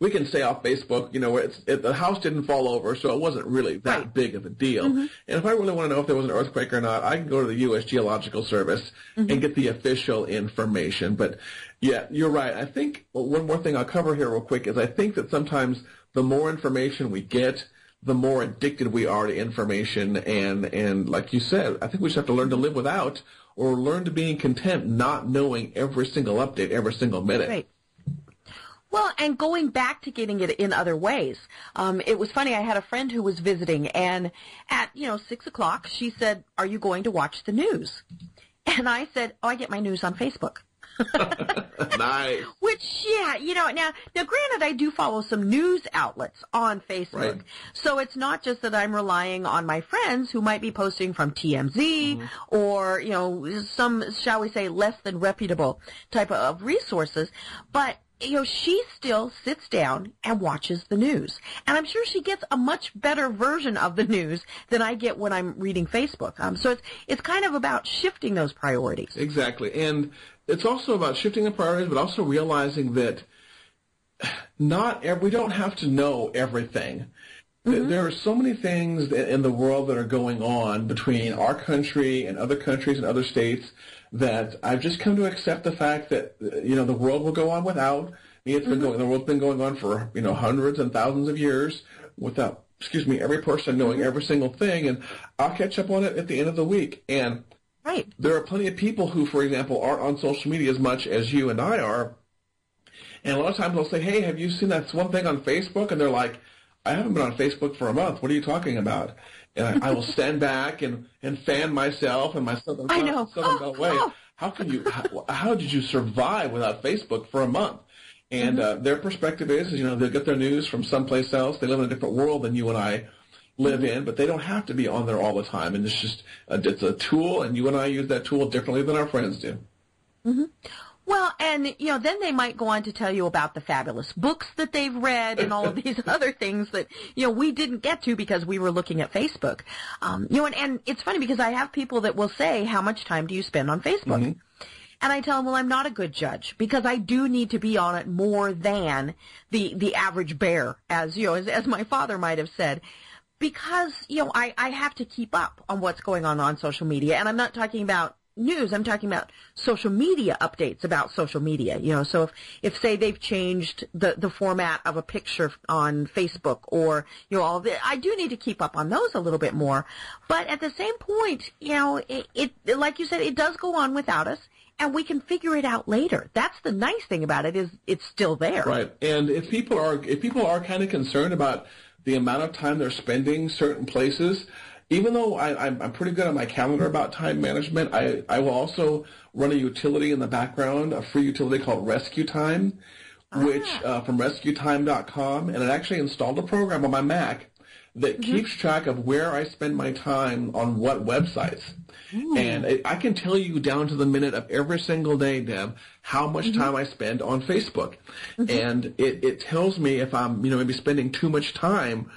we can say off Facebook, you know, it's, it, the house didn't fall over, so it wasn't really that Right. big of a deal. And if I really want to know if there was an earthquake or not, I can go to the U.S. Geological Service and get the official information. But yeah, you're right. I think well, one more thing I'll cover here real quick is I think that sometimes the more information we get, the more addicted we are to information. And, and like you said, I think we just have to learn to live without or learn to being content not knowing every single update every single minute. Right. Well, and going back to getting it in other ways. Um, it was funny. I had a friend who was visiting, and at you know six o'clock, she said, "Are you going to watch the news?" And I said, "Oh, I get my news on Facebook." nice. Which, yeah, you know, now, now granted, I do follow some news outlets on Facebook. Right. So it's not just that I'm relying on my friends who might be posting from TMZ mm-hmm. or, you know, some, shall we say, less than reputable type of resources. But, you know, she still sits down and watches the news. And I'm sure she gets a much better version of the news than I get when I'm reading Facebook. Um, so it's, it's kind of about shifting those priorities. Exactly. And it's also about shifting the priorities, but also realizing that not ev- we don't have to know everything. Th- There are so many things in the world that are going on between our country and other countries and other states that I've just come to accept the fact that you know the world will go on without me. It's been mm-hmm. going. The world's been going on for you know hundreds and thousands of years without excuse me every person knowing mm-hmm. every single thing, and I'll catch up on it at the end of the week. And Right. there are plenty of people who, for example, aren't on social media as much as you and I are. And a lot of times they'll say, hey, have you seen that one thing on Facebook? And they're like, I haven't been on Facebook for a month. What are you talking about? And I, will stand back and, and fan myself and my southern, I know. southern Oh, oh. How can you, how, how did you survive without Facebook for a month? And uh, their perspective is, you know, they get their news from someplace else. They live in a different world than you and I live in, but they don't have to be on there all the time. And it's just, uh, it's a tool, and you and I use that tool differently than our friends do. Well, and you know, then they might go on to tell you about the fabulous books that they've read and all of these other things that you know we didn't get to because we were looking at Facebook. Um, you know, and, and it's funny because I have people that will say, "How much time do you spend on Facebook?" And I tell them, well, I'm not a good judge because I do need to be on it more than the the average bear, as you know, as, as my father might have said. Because you know, I I have to keep up on what's going on on social media, and I'm not talking about news. I'm talking about social media updates about social media. You know, so if if say they've changed the the format of a picture on Facebook, or you know, all it, I do need to keep up on those a little bit more. But at the same point, you know, it, it like you said, it does go on without us and we can figure it out later. That's the nice thing about it is it's still there. Right. And if people are if people are kind of concerned about the amount of time they're spending certain places, even though I, I'm, I'm pretty good on my calendar about time management, I, I will also run a utility in the background, a free utility called Rescue Time, which ah. uh, from RescueTime.com, and it actually installed a program on my Mac that mm-hmm. keeps track of where I spend my time on what websites. Mm. And it, I can tell you down to the minute of every single day, Deb, how much mm-hmm. time I spend on Facebook. Mm-hmm. And it, it tells me if I'm, you know, maybe spending too much time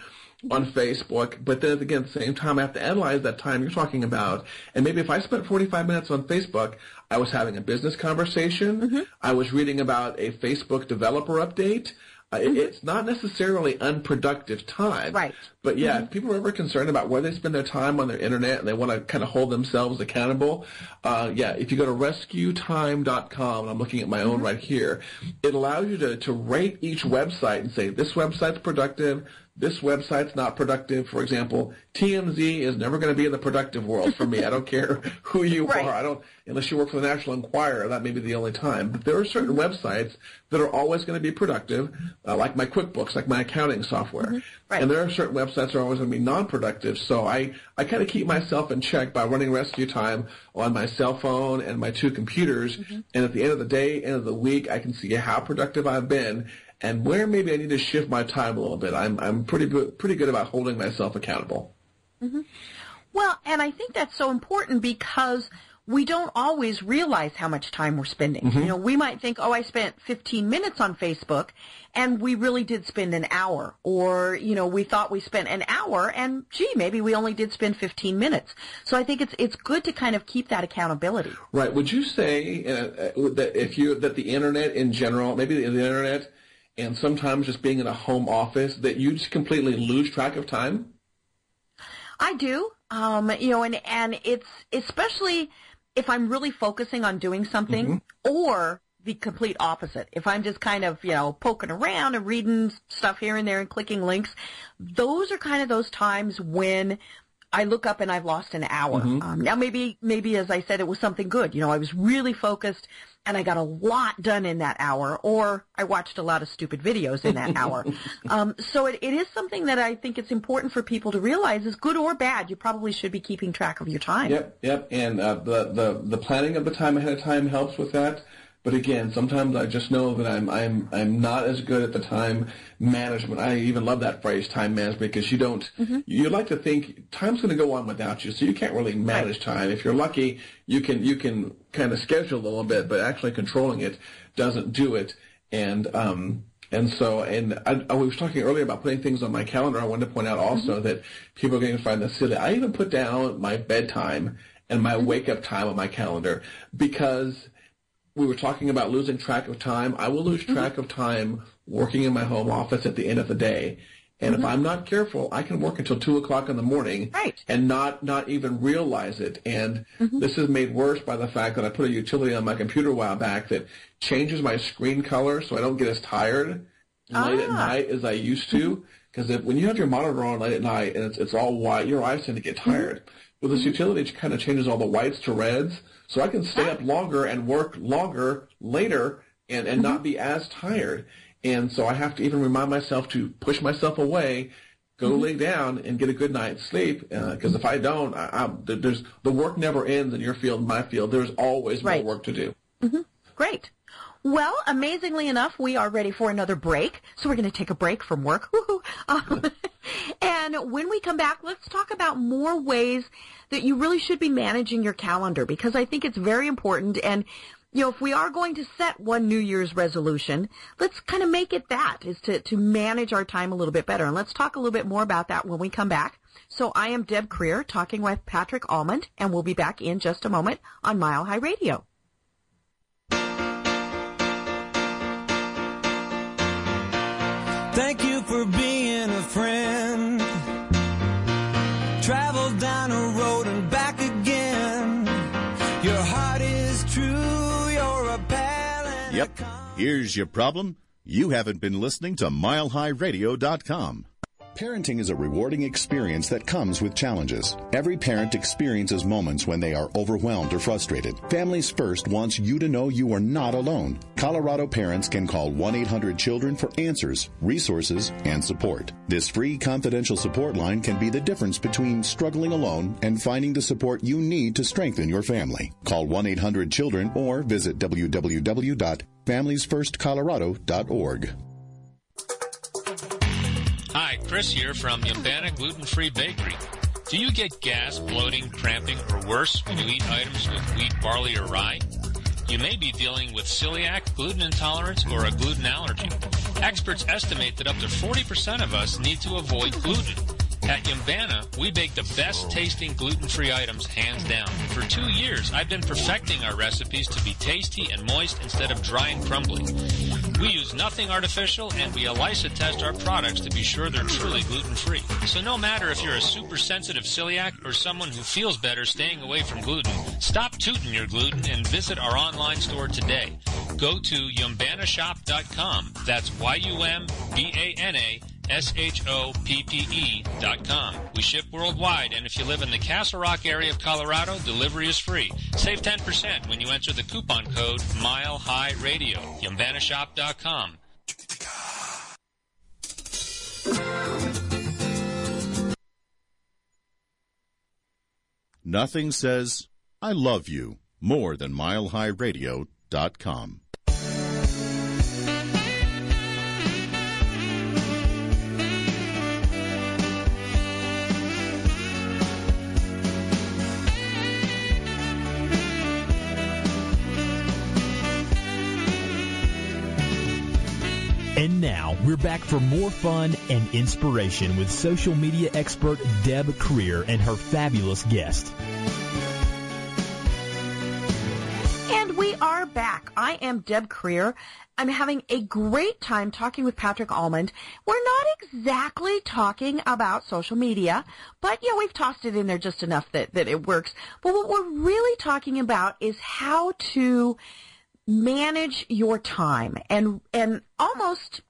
on Facebook, but then again, at the same time, I have to analyze that time you're talking about. And maybe if I spent 45 minutes on Facebook, I was having a business conversation, I was reading about a Facebook developer update. Uh, it, it's not necessarily unproductive time. Right. But yeah, if people are ever concerned about where they spend their time on their internet and they want to kind of hold themselves accountable, uh, yeah, if you go to rescuetime.com, and I'm looking at my own right here, it allows you to, to rate each website and say, this website's productive, this website's not productive. For example, TMZ is never going to be in the productive world for me. I don't care who you Right. are. I don't, unless you work for the National Enquirer, that may be the only time. But there are certain websites that are always going to be productive, uh, like my QuickBooks, like my accounting software. Right. And there are certain websites that are always going to be non-productive. So I, I kind of keep myself in check by running rescue time on my cell phone and my two computers. And at the end of the day, end of the week, I can see how productive I've been and where maybe I need to shift my time a little bit. I'm, I'm pretty good, pretty good about holding myself accountable. Well, and I think that's so important because we don't always realize how much time we're spending. You know, we might think, oh, I spent 15 minutes on Facebook, and we really did spend an hour. Or, you know, we thought we spent an hour, and gee, maybe we only did spend 15 minutes. So I think it's it's good to kind of keep that accountability. Right. Would you say uh, uh, that if you that the internet in general, maybe the, the internet, and sometimes just being in a home office, that you just completely lose track of time? I do. Um, you know, and, and it's especially if I'm really focusing on doing something or the complete opposite. If I'm just kind of, you know, poking around and reading stuff here and there and clicking links, those are kind of those times when I look up and I've lost an hour. Um, now maybe, maybe as I said, it was something good. You know, I was really focused and I got a lot done in that hour or I watched a lot of stupid videos in that hour. Um, so it, it is something that I think it's important for people to realize is good or bad. You probably should be keeping track of your time. Yep, yep. And uh, the, the the planning of the time ahead of time helps with that. But again, sometimes I just know that I'm I'm I'm not as good at the time management. I even love that phrase, time management, because you don't mm-hmm. you like to think time's going to go on without you, so you can't really manage time. If you're lucky, you can you can kind of schedule a little bit, but actually controlling it doesn't do it. And um and so, and I, I was talking earlier about putting things on my calendar. I wanted to point out mm-hmm. also that people are going to find this silly. I even put down my bedtime and my mm-hmm. wake up time on my calendar because we were talking about losing track of time. I will lose track mm-hmm. of time working in my home office at the end of the day. And if mm-hmm. I'm not careful, I can work until two o'clock in the morning Right. and not not even realize it. And mm-hmm. this is made worse by the fact that I put a utility on my computer a while back that changes my screen color so I don't get as tired late at Ah. night as I used to. Because when you have your monitor on late at night and it's, it's all white, your eyes tend to get tired. Well, this mm-hmm. utility kind of changes all the whites to reds, so I can stay ah. up longer and work longer later and, and not mm-hmm. be as tired. And so I have to even remind myself to push myself away, go mm-hmm. lay down, and get a good night's sleep. Uh, because if I don't, I, I, there- there's the work never ends in your field, my field. There's always Right. more work to do. Great. Well, amazingly enough, we are ready for another break. So we're going to take a break from work. Woohoo. Um, and when we come back, let's talk about more ways that you really should be managing your calendar because I think it's very important. And you know, if we are going to set one New Year's resolution, let's kind of make it that, is to, to manage our time a little bit better. And let's talk a little bit more about that when we come back. So I am Deb Krier talking with Patrick Allmond, and we'll be back in just a moment on Mile High Radio. Thank you for being a friend. Travel down a road and back again. Your heart is true, you're a pal Yep. Here's your problem. You haven't been listening to milehighradio.com. Parenting is a rewarding experience that comes with challenges. Every parent experiences moments when they are overwhelmed or frustrated. Families First wants you to know you are not alone. Colorado parents can call 1-800-CHILDREN for answers, resources, and support. This free confidential support line can be the difference between struggling alone and finding the support you need to strengthen your family. Call 1-800-CHILDREN or visit www.familiesfirstcolorado.org. Hi, Chris here from Yumbana Gluten Free Bakery. Do you get gas, bloating, cramping, or worse when you eat items with wheat, barley, or rye? You may be dealing with celiac, gluten intolerance, or a gluten allergy. Experts estimate that up to 40% of us need to avoid gluten. At Yumbana, we bake the best tasting gluten-free items hands down. For two years, I've been perfecting our recipes to be tasty and moist instead of dry and crumbly. We use nothing artificial and we ELISA test our products to be sure they're truly gluten-free. So no matter if you're a super sensitive celiac or someone who feels better staying away from gluten, stop tooting your gluten and visit our online store today. Go to yumbanashoppe.com. That's Y-U-M-B-A-N-A S-H-O-P-P-E dot com. We ship worldwide, and if you live in the Castle Rock area of Colorado, delivery is free. Save 10% when you enter the coupon code Mile High Radio. YumbanaShoppe.com. Nothing says, I love you more than milehighradio.com. And now we're back for more fun and inspiration with social media expert Deb Krier and her fabulous guest. And we are back. I am Deb Krier. I'm having a great time talking with Patrick Allmond. We're not exactly talking about social media, but yeah, we've tossed it in there just enough that, that it works. But what we're really talking about is how to manage your time and, and almost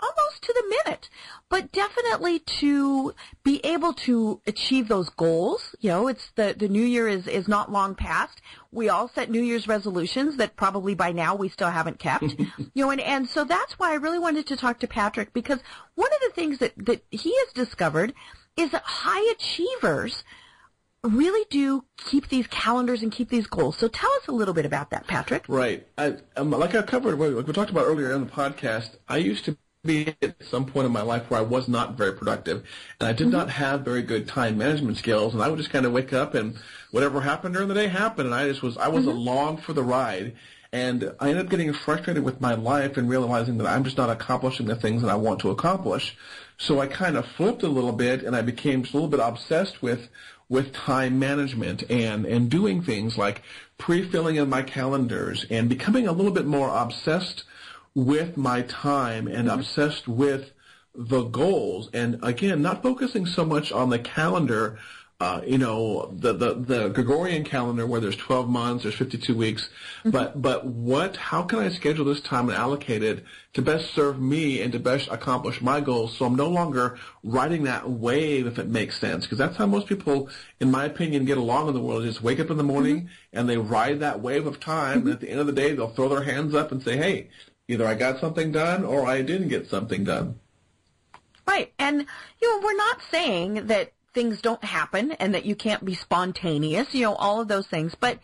almost to the minute, but definitely to be able to achieve those goals. You know, it's the, the new year is, is not long past. We all set New Year's resolutions that probably by now we still haven't kept. you know, and, and so that's why I really wanted to talk to Patrick because one of the things that, that he has discovered is that high achievers really do keep these calendars and keep these goals. So tell us a little bit about that, Patrick. Right. I, um, like I covered, like we talked about earlier in the podcast, I used to be at some point in my life where I was not very productive, and I did not have very good time management skills, and I would just kind of wake up and whatever happened during the day happened, and I just was I was along for the ride. And I ended up getting frustrated with my life and realizing that I'm just not accomplishing the things that I want to accomplish. So I kind of flipped a little bit and I became just a little bit obsessed with with time management and, and doing things like pre-filling in my calendars and becoming a little bit more obsessed with my time and mm-hmm. obsessed with the goals. And again, not focusing so much on the calendar, uh, you know, the, the, the Gregorian calendar where there's 12 months, there's 52 weeks, but, but what, how can I schedule this time and allocate it to best serve me and to best accomplish my goals so I'm no longer riding that wave if it makes sense? Because that's how most people, in my opinion, get along in the world. They just wake up in the morning and they ride that wave of time and at the end of the day they'll throw their hands up and say, hey, either I got something done or I didn't get something done. Right. And, you know, we're not saying that things don't happen and that you can't be spontaneous, you know, all of those things, but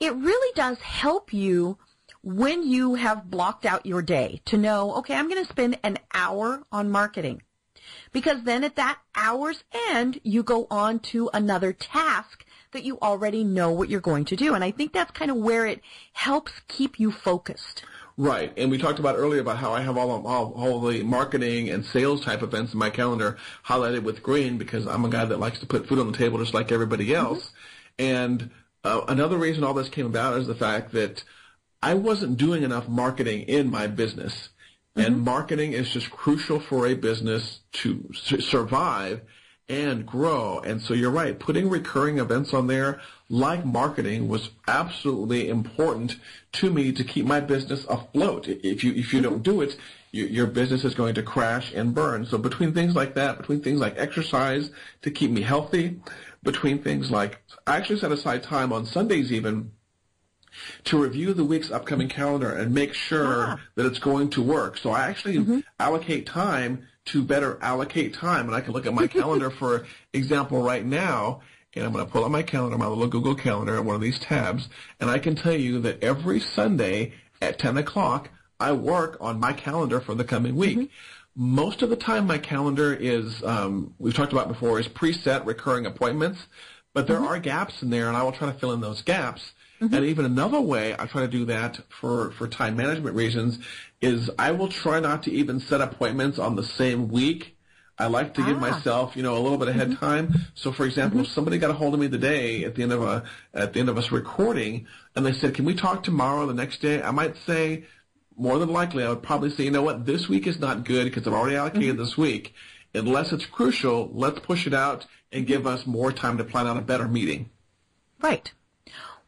it really does help you when you have blocked out your day to know, okay, I'm going to spend an hour on marketing. Because then at that hour's end, you go on to another task that you already know what you're going to do. And I think that's kind of where it helps keep you focused. Right, and we talked about earlier about how I have all of, all, all the marketing and sales type events in my calendar highlighted with green because I'm a guy that likes to put food on the table just like everybody else. And uh, another reason all this came about is the fact that I wasn't doing enough marketing in my business. And marketing is just crucial for a business to su- survive and grow. And so you're right, putting recurring events on there like marketing was absolutely important to me to keep my business afloat. If you if you don't do it, you, your business is going to crash and burn. So between things like that, between things like exercise to keep me healthy, between things like I actually set aside time on Sundays even to review the week's upcoming calendar and make sure ah. that it's going to work. So I actually mm-hmm. allocate time to better allocate time. And I can look at my calendar, for example, right now, and I'm going to pull up my calendar, my little Google Calendar, at one of these tabs, and I can tell you that every Sunday at 10 o'clock, I work on my calendar for the coming week. Mm-hmm. Most of the time, my calendar is, um, we've talked about before, is preset recurring appointments, but there mm-hmm. are gaps in there, and I will try to fill in those gaps. Mm-hmm. And even another way I try to do that for, for time management reasons is I will try not to even set appointments on the same week. I like to give ah. myself, you know, a little bit ahead mm-hmm. time. So, for example, if mm-hmm. somebody got a hold of me today at the end of a at the end of us recording, and they said, "Can we talk tomorrow?" or The next day, I might say, more than likely, I would probably say, "You know what? This week is not good because I've already allocated mm-hmm. this week. Unless it's crucial, let's push it out and give us more time to plan out a better meeting." Right.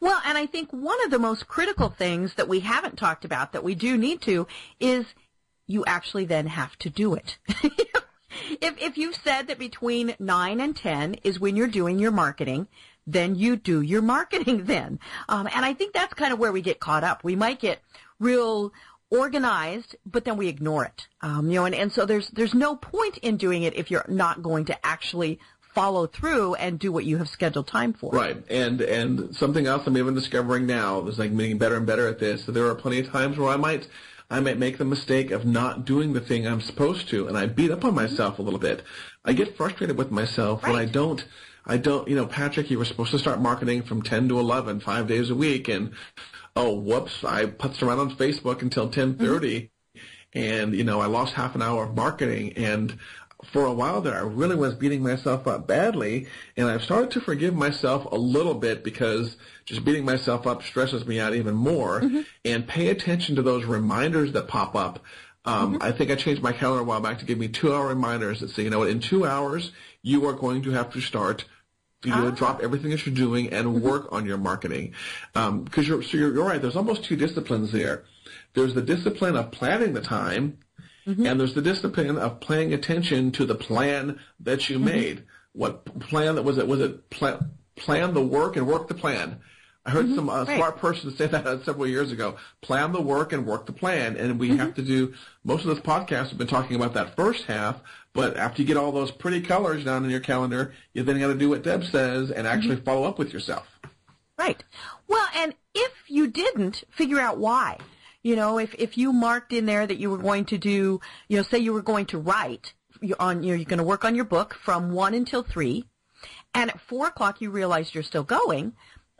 Well, and I think one of the most critical things that we haven't talked about that we do need to is you actually then have to do it. if, if you've said that between 9 and 10 is when you're doing your marketing, then you do your marketing then. Um, and I think that's kind of where we get caught up. We might get real organized, but then we ignore it. Um, you know, and, and so there's, there's no point in doing it if you're not going to actually follow through and do what you have scheduled time for. Right, and and something else I'm even discovering now is like getting better and better at this. So there are plenty of times where I might I might make the mistake of not doing the thing I'm supposed to, and I beat up on mm-hmm. myself a little bit. I get frustrated with myself when I don't. I don't, you know, Patrick, you were supposed to start marketing from 10 to 11, five days a week, and oh, whoops, I putzed around on Facebook until mm-hmm. 10:30, and you know, I lost half an hour of marketing, and for a while there, I really was beating myself up badly, and I've started to forgive myself a little bit because just beating myself up stresses me out even more. Mm-hmm. And pay attention to those reminders that pop up. Um, mm-hmm. I think I changed my calendar a while back to give me two-hour reminders that say, you know what, in two hours you are going to have to start. You know, ah. drop everything that you're doing and mm-hmm. work on your marketing, um, because you're so you're, you're right. There's almost two disciplines there. There's the discipline of planning the time, Mm-hmm. and there's the discipline of paying attention to the plan that you mm-hmm. made. What plan that was it? Was it plan, plan the work and work the plan? I heard mm-hmm. some uh, smart person say that several years ago. Plan the work and work the plan. And we have to do, most of this podcast We've been talking about that first half, but after you get all those pretty colors down in your calendar, you then got to do what Deb says and actually follow up with yourself. Right. Well, and if you didn't, figure out why. You know, if, if you marked in there that you were going to do, you know, say you were going to write you on, you know, you're going to work on your book from one until three, and at four o'clock you realize you're still going.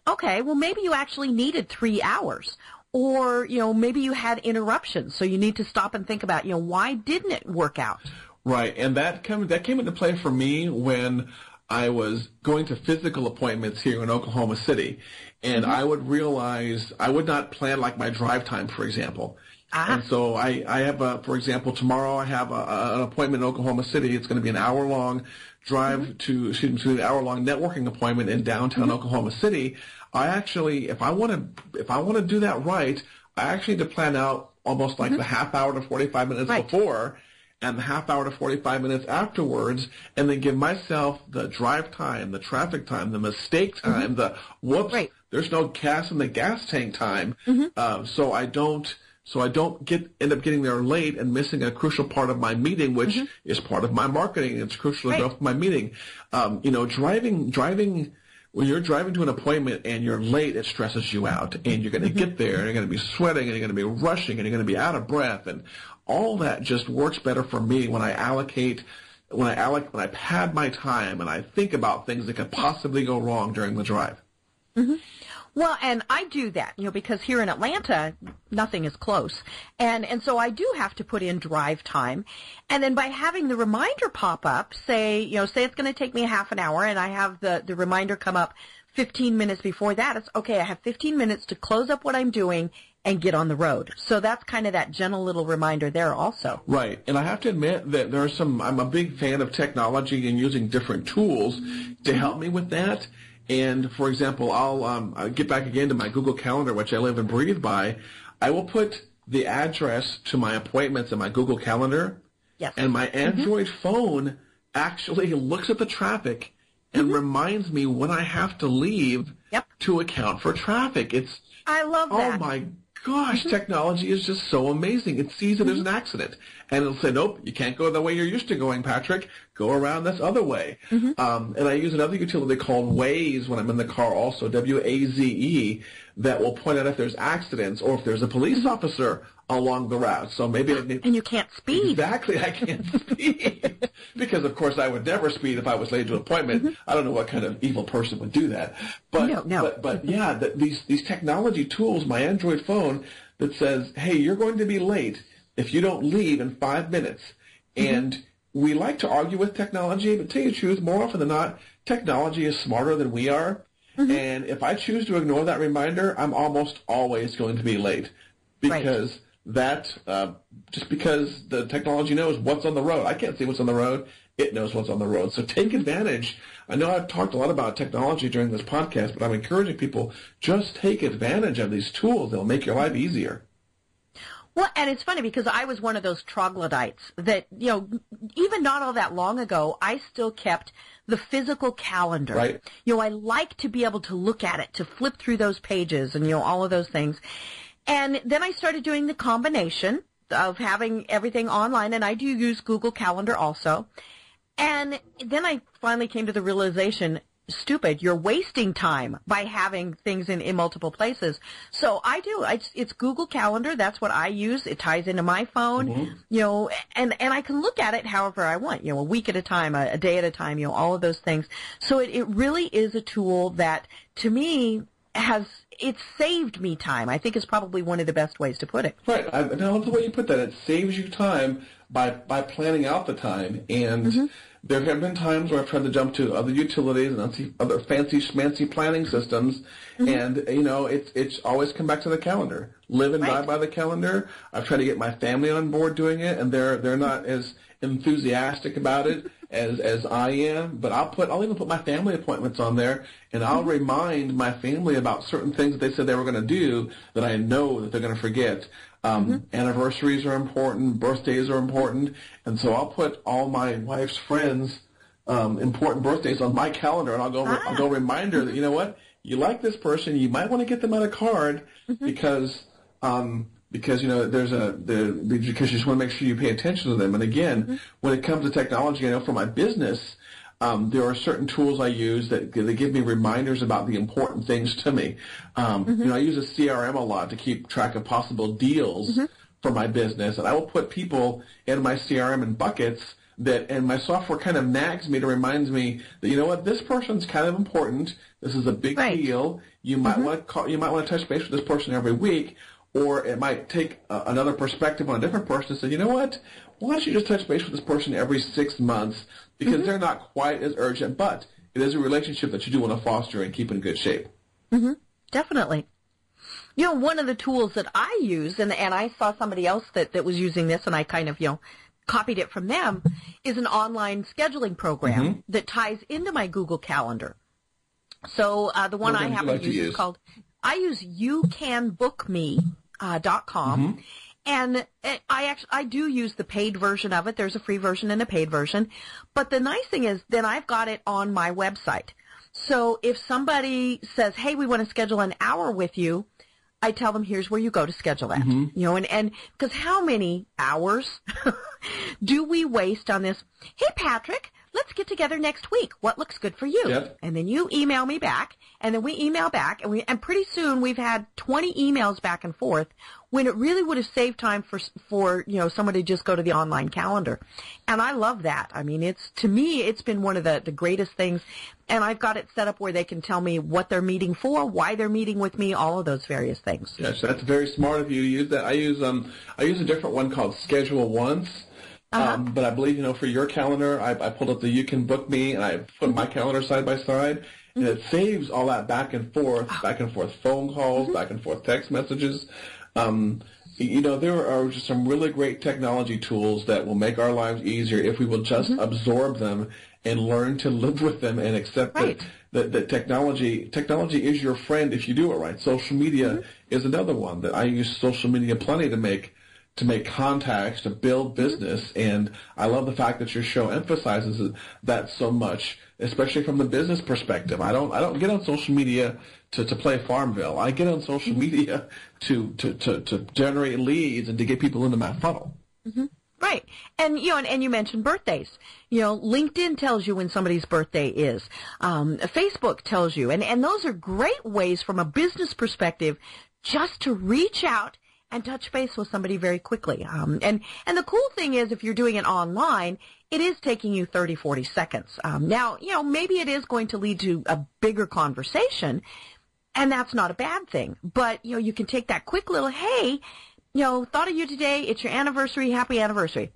Okay, well maybe you actually needed three hours. Or, you know, maybe you had interruptions, so you need to stop and think about, you know, why didn't it work out? Right, and that came that came into play for me when I was going to physical appointments here in Oklahoma City, and mm-hmm. I would realize I would not plan like my drive time, for example. Ah. And so I, I have a, for example, tomorrow I have a, a, an appointment in Oklahoma City. It's going to be an hour long drive mm-hmm. to, excuse me, to an hour long networking appointment in downtown mm-hmm. Oklahoma City. I actually, if I want to, if I want to do that right, I actually need to plan out almost like the half hour to 45 minutes Right. before and the half hour to 45 minutes afterwards and then give myself the drive time, the traffic time, the mistake time, the whoops, Right. there's no gas in the gas tank time. Um, so I don't, so I don't get, end up getting there late and missing a crucial part of my meeting, which is part of my marketing. It's crucial Right. to go for my meeting. Um, you know, driving, driving, when you're driving to an appointment and you're late, it stresses you out. And you're going to get there and you're going to be sweating and you're going to be rushing and you're going to be out of breath. And all that just works better for me when I allocate when I alloc when I pad my time and I think about things that could possibly go wrong during the drive. Mm-hmm. Well, and I do that, you know, because here in Atlanta, nothing is close. And, and so I do have to put in drive time. And then by having the reminder pop up, say, you know, say it's going to take me half an hour and I have the, the reminder come up 15 minutes before that, it's okay, I have 15 minutes to close up what I'm doing and get on the road. So that's kind of that gentle little reminder there also. Right. And I have to admit that there are some, I'm a big fan of technology and using different tools to help me with that. And for example, I'll, um, I'll get back again to my Google Calendar, which I live and breathe by. I will put the address to my appointments in my Google Calendar. Yes. And my mm-hmm. Android phone actually looks at the traffic and mm-hmm. reminds me when I have to leave Yep. to account for traffic. It's I love oh that. Oh my gosh, mm-hmm. technology is just so amazing. It sees that there's an accident and it'll say, nope, you can't go the way you're used to going, Patrick. Go around this other way. Um, and I use another utility called Waze when I'm in the car also, W-A-Z-E, that will point out if there's accidents or if there's a police officer along the route. So maybe I need, And you can't speed. Exactly, I can't speed because, of course, I would never speed if I was late to an appointment. I don't know what kind of evil person would do that, but Mm-hmm. No, no. but, but yeah, the, these these technology tools, my Android phone that says, "Hey, you're going to be late if you don't leave in five minutes," Mm-hmm. and we like to argue with technology, but tell you the truth, more often than not, technology is smarter than we are. Mm-hmm. And if I choose to ignore that reminder, I'm almost always going to be late Right. because that uh, just because the technology knows what's on the road. I can't see what's on the road. It knows what's on the road. So take advantage. I know I've talked a lot about technology during this podcast, but I'm encouraging people just take advantage of these tools. They'll make your life easier. Well, and it's funny because I was one of those troglodytes that, you know, even not all that long ago, I still kept the physical calendar. Right. You know, I like to be able to look at it, to flip through those pages and, you know, all of those things. And then I started doing the combination of having everything online and I do use Google Calendar also. And then I finally came to the realization, stupid, you're wasting time by having things in, in multiple places. So I do. I, it's Google Calendar. That's what I use. It ties into my phone, mm-hmm. you know, and, and I can look at it however I want, you know, a week at a time, a, a day at a time, you know, all of those things. So it, it really is a tool that to me has, it's saved me time. I think is probably one of the best ways to put it. Right. I, and I love the way you put that. It saves you time by by planning out the time. And mm-hmm. There have been times where I've tried to jump to other utilities and other- fancy schmancy planning systems, mm-hmm. and you know it's it's always come back to the calendar. Live and die by the calendar. I've tried to get my family on board doing it, and they're they're not as enthusiastic about it as as I am. But I'll put I'll even put my family appointments on there, and I'll mm-hmm. remind my family about certain things that they said they were going to do that I know that they're going to forget. Um, Anniversaries are important, birthdays are important, and so I'll put all my wife's friends' um, important birthdays on my calendar, and I'll go I'll go remind her that you know what you like this person, you might want to get them out a card because um, because you know there's a the, because you just want to make sure you pay attention to them. And again, when it comes to technology, I know for my business. Um, there are certain tools I use that they give me reminders about the important things to me. Um, You know, I use a CRM a lot to keep track of possible deals for my business, and I will put people in my CRM in buckets that, and my software kind of nags me to reminds me that you know what, this person's kind of important. This is a big Right. deal. You might want to call, you might want to touch base with this person every week, or it might take uh, another perspective on a different person and say, you know what, why don't you just touch base with this person every six months because they're not quite as urgent, but it is a relationship that you do want to foster and keep in good shape. Definitely. You know, one of the tools that I use, and, and I saw somebody else that, that was using this, and I kind of, you know, copied it from them, is an online scheduling program Mm-hmm. that ties into my Google Calendar. So uh, the one I happen like to use, use? is called, I use youcanbookme uh, dot com. Mm-hmm. And I actually I do use the paid version of it. There's a free version and a paid version. But the nice thing is then I've got it on my website. So if somebody says, "Hey, we want to schedule an hour with you," I tell them, "Here's where you go to schedule that." Mm-hmm. You know, and and because how many hours do we waste on this? Hey, Patrick, let's get together next week. What looks good for you? Yep. And then you email me back, and then we email back, and we and pretty soon we've had 20 emails back and forth when it really would have saved time for for you know somebody to just go to the online calendar. And I love that. I mean, it's to me it's been one of the the greatest things. And I've got it set up where they can tell me what they're meeting for, why they're meeting with me, all of those various things. Yes, that's very smart of you to use that. I use um I use a different one called Schedule Once. Um, but I believe you know for your calendar, I, I pulled up the You Can Book Me and I put my calendar side by side, and it saves all that back and forth, back and forth phone calls, back and forth text messages. Um, you know, there are just some really great technology tools that will make our lives easier if we will just mm-hmm. absorb them and learn to live with them and accept Right. that, that, that technology technology is your friend if you do it right. Social media mm-hmm. is another one that I use social media plenty to make to make contacts, to build mm-hmm. business, and I love the fact that your show emphasizes that so much, especially from the business perspective. I don't I don't get on social media to, to play Farmville. I get on social media to, to, to, to generate leads and to get people into my funnel. Right. And you know, and, and you mentioned birthdays. You know, LinkedIn tells you when somebody's birthday is. Um, Facebook tells you, and and those are great ways from a business perspective, just to reach out and touch base with somebody very quickly. Um, and and the cool thing is, if you're doing it online, it is taking you 30, 40 seconds. Um, now, you know, maybe it is going to lead to a bigger conversation, and that's not a bad thing. But you know, you can take that quick little hey you know, thought of you today. It's your anniversary. Happy anniversary.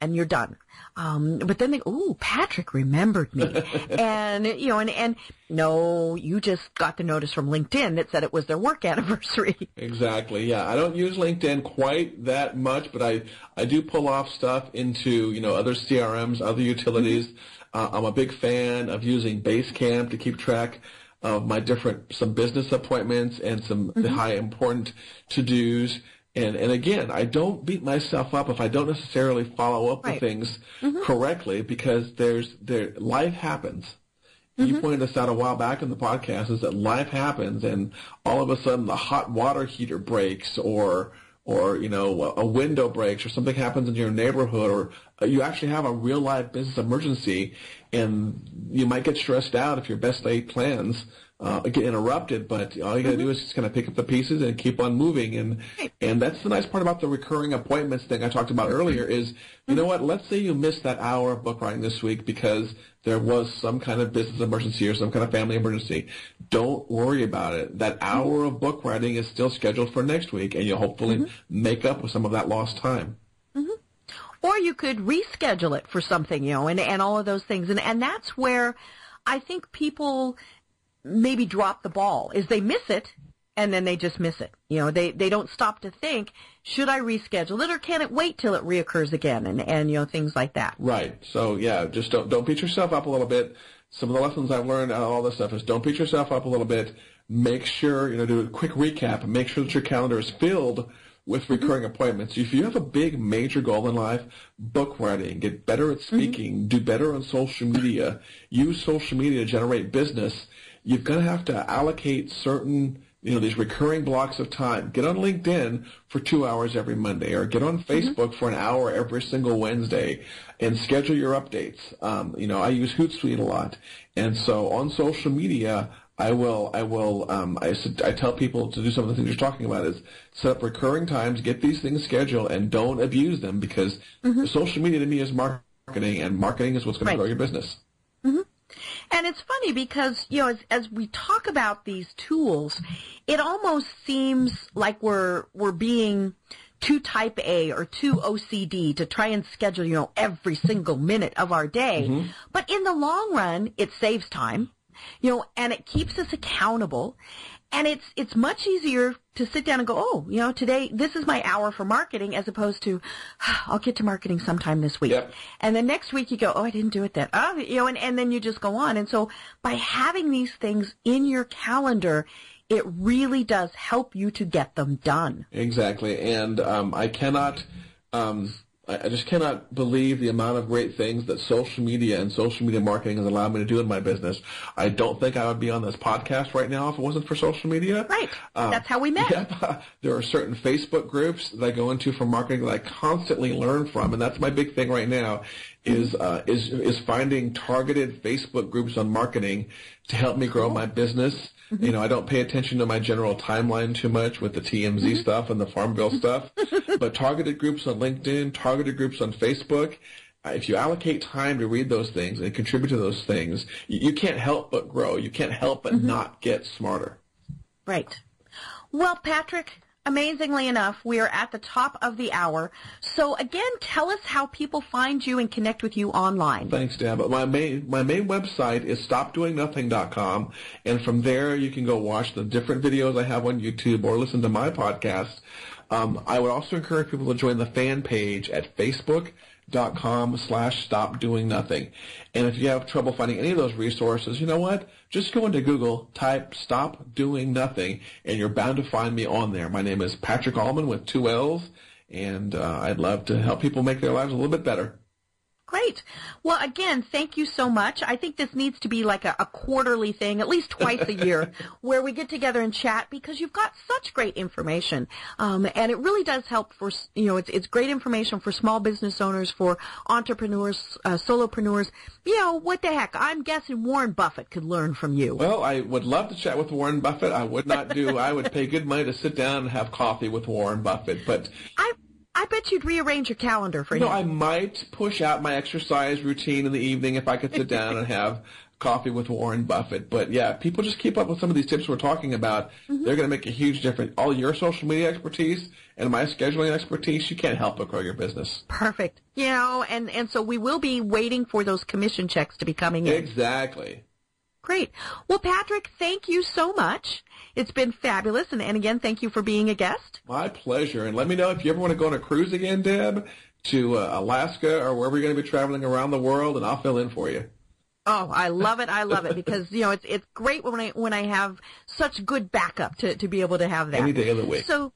And you're done. Um, but then they, ooh, Patrick remembered me. and, you know, and, and no, you just got the notice from LinkedIn that said it was their work anniversary. Exactly. Yeah, I don't use LinkedIn quite that much, but I I do pull off stuff into you know other CRMs, other utilities. Uh, I'm a big fan of using Basecamp to keep track of my different some business appointments and some the high important to dos. And and again, I don't beat myself up if I don't necessarily follow up Right. with things mm-hmm. correctly because there's there life happens. You mm-hmm. pointed this out a while back in the podcast is that life happens and all of a sudden the hot water heater breaks or or you know a window breaks or something happens in your neighborhood or uh, you actually have a real life business emergency and you might get stressed out if your best laid plans uh, get interrupted but all you got to mm-hmm. do is just kind of pick up the pieces and keep on moving and and that's the nice part about the recurring appointments thing I talked about earlier mm-hmm. is you know what let's say you missed that hour of book writing this week because there was some kind of business emergency or some kind of family emergency. Don't worry about it. That mm-hmm. hour of book writing is still scheduled for next week and you'll hopefully make up with some of that lost time. Or you could reschedule it for something, you know, and, and all of those things. And, and that's where I think people maybe drop the ball is they miss it and then they just miss it. You know, they, they don't stop to think, should I reschedule it or can it wait till it reoccurs again? And, and, you know, things like that. Right. So yeah, just don't don't beat yourself up a little bit. Some of the lessons I've learned out of all this stuff is don't beat yourself up a little bit. Make sure you know do a quick recap make sure that your calendar is filled with mm-hmm. recurring appointments. If you have a big major goal in life, book writing, get better at mm-hmm. speaking, do better on social media, use social media to generate business, you're going to have to allocate certain you know, these recurring blocks of time. Get on LinkedIn for two hours every Monday or get on Facebook for an hour every single Wednesday and schedule your updates. Um, you know, I use Hootsuite a lot. And so on social media, I will, I will, um, I, I tell people to do some of the things you're talking about is set up recurring times, get these things scheduled and don't abuse them because social media to me is marketing and marketing is what's going Right. to grow your business. And it's funny because, you know, as, as we talk about these tools, it almost seems like we're, we're being too type A or too OCD to try and schedule, you know, every single minute of our day. Mm-hmm. But in the long run, it saves time, you know, and it keeps us accountable. And it's, it's much easier to sit down and go, oh, you know, today, this is my hour for marketing as opposed to, I'll get to marketing sometime this week. Yep. And then next week you go, oh, I didn't do it then. Oh, you know, and, and then you just go on. And so by having these things in your calendar, it really does help you to get them done. Exactly, and um, I cannot, um, I, I just cannot believe the amount of great things that social media and social media marketing has allowed me to do in my business. I don't think I would be on this podcast right now if it wasn't for social media. Right. Um, That's how we met. Yep. There are certain Facebook groups that I go into for marketing that I constantly learn from, and that's my big thing right now. Is uh, is is finding targeted Facebook groups on marketing to help me grow my business. You know, I don't pay attention to my general timeline too much with the TMZ stuff and the Farmville stuff, but targeted groups on LinkedIn, targeted groups on Facebook. uh, If you allocate time to read those things and contribute to those things, you, you can't help but grow. You can't help but not get smarter. Right. Well, Patrick, amazingly enough, we are at the top of the hour. So again, tell us how people find you and connect with you online. Thanks, Deb. My main my main website is stopdoingnothing.com, and from there you can go watch the different videos I have on YouTube or listen to my podcast. Um, I would also encourage people to join the fan page at facebook.com slash stop doing nothing. And if you have trouble finding any of those resources, you know what? Just go into Google, type stop doing nothing, and you're bound to find me on there. My name is Patrick Allmond with two L's, and uh, I'd love to help people make their lives a little bit better. Great. Well, again, thank you so much. I think this needs to be like a, a quarterly thing, at least twice a year, where we get together and chat because you've got such great information, um, and it really does help for you know it's it's great information for small business owners, for entrepreneurs, uh, solopreneurs. You know what the heck? I'm guessing Warren Buffett could learn from you. Well, I would love to chat with Warren Buffett. I would not do. I would pay good money to sit down and have coffee with Warren Buffett. But I I bet you'd rearrange your calendar for you him. I might push out my exercise routine in the evening if I could sit down and have coffee with Warren Buffett. But yeah, people just keep up with some of these tips we're talking about. Mm-hmm. They're going to make a huge difference. All your social media expertise and my scheduling expertise, you can't help but grow your business. Perfect. You know, and and so we will be waiting for those commission checks to be coming in. Exactly. Great. Well, Patrick, thank you so much. It's been fabulous, and, and again, thank you for being a guest. My pleasure. And let me know if you ever want to go on a cruise again, Deb, to uh, Alaska or wherever you're going to be traveling around the world, and I'll fill in for you. Oh, I love it. I love it because you know it's it's great when I when I have such good backup to to be able to have that Any day of the week. So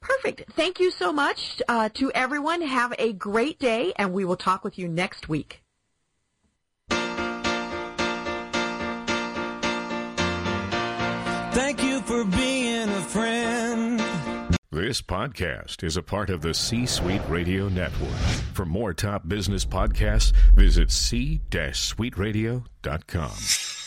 perfect. Thank you so much uh, to everyone. Have a great day, and we will talk with you next week. Thank you for being a friend. This podcast is a part of the C Suite Radio Network. For more top business podcasts, visit c-suiteradio.com.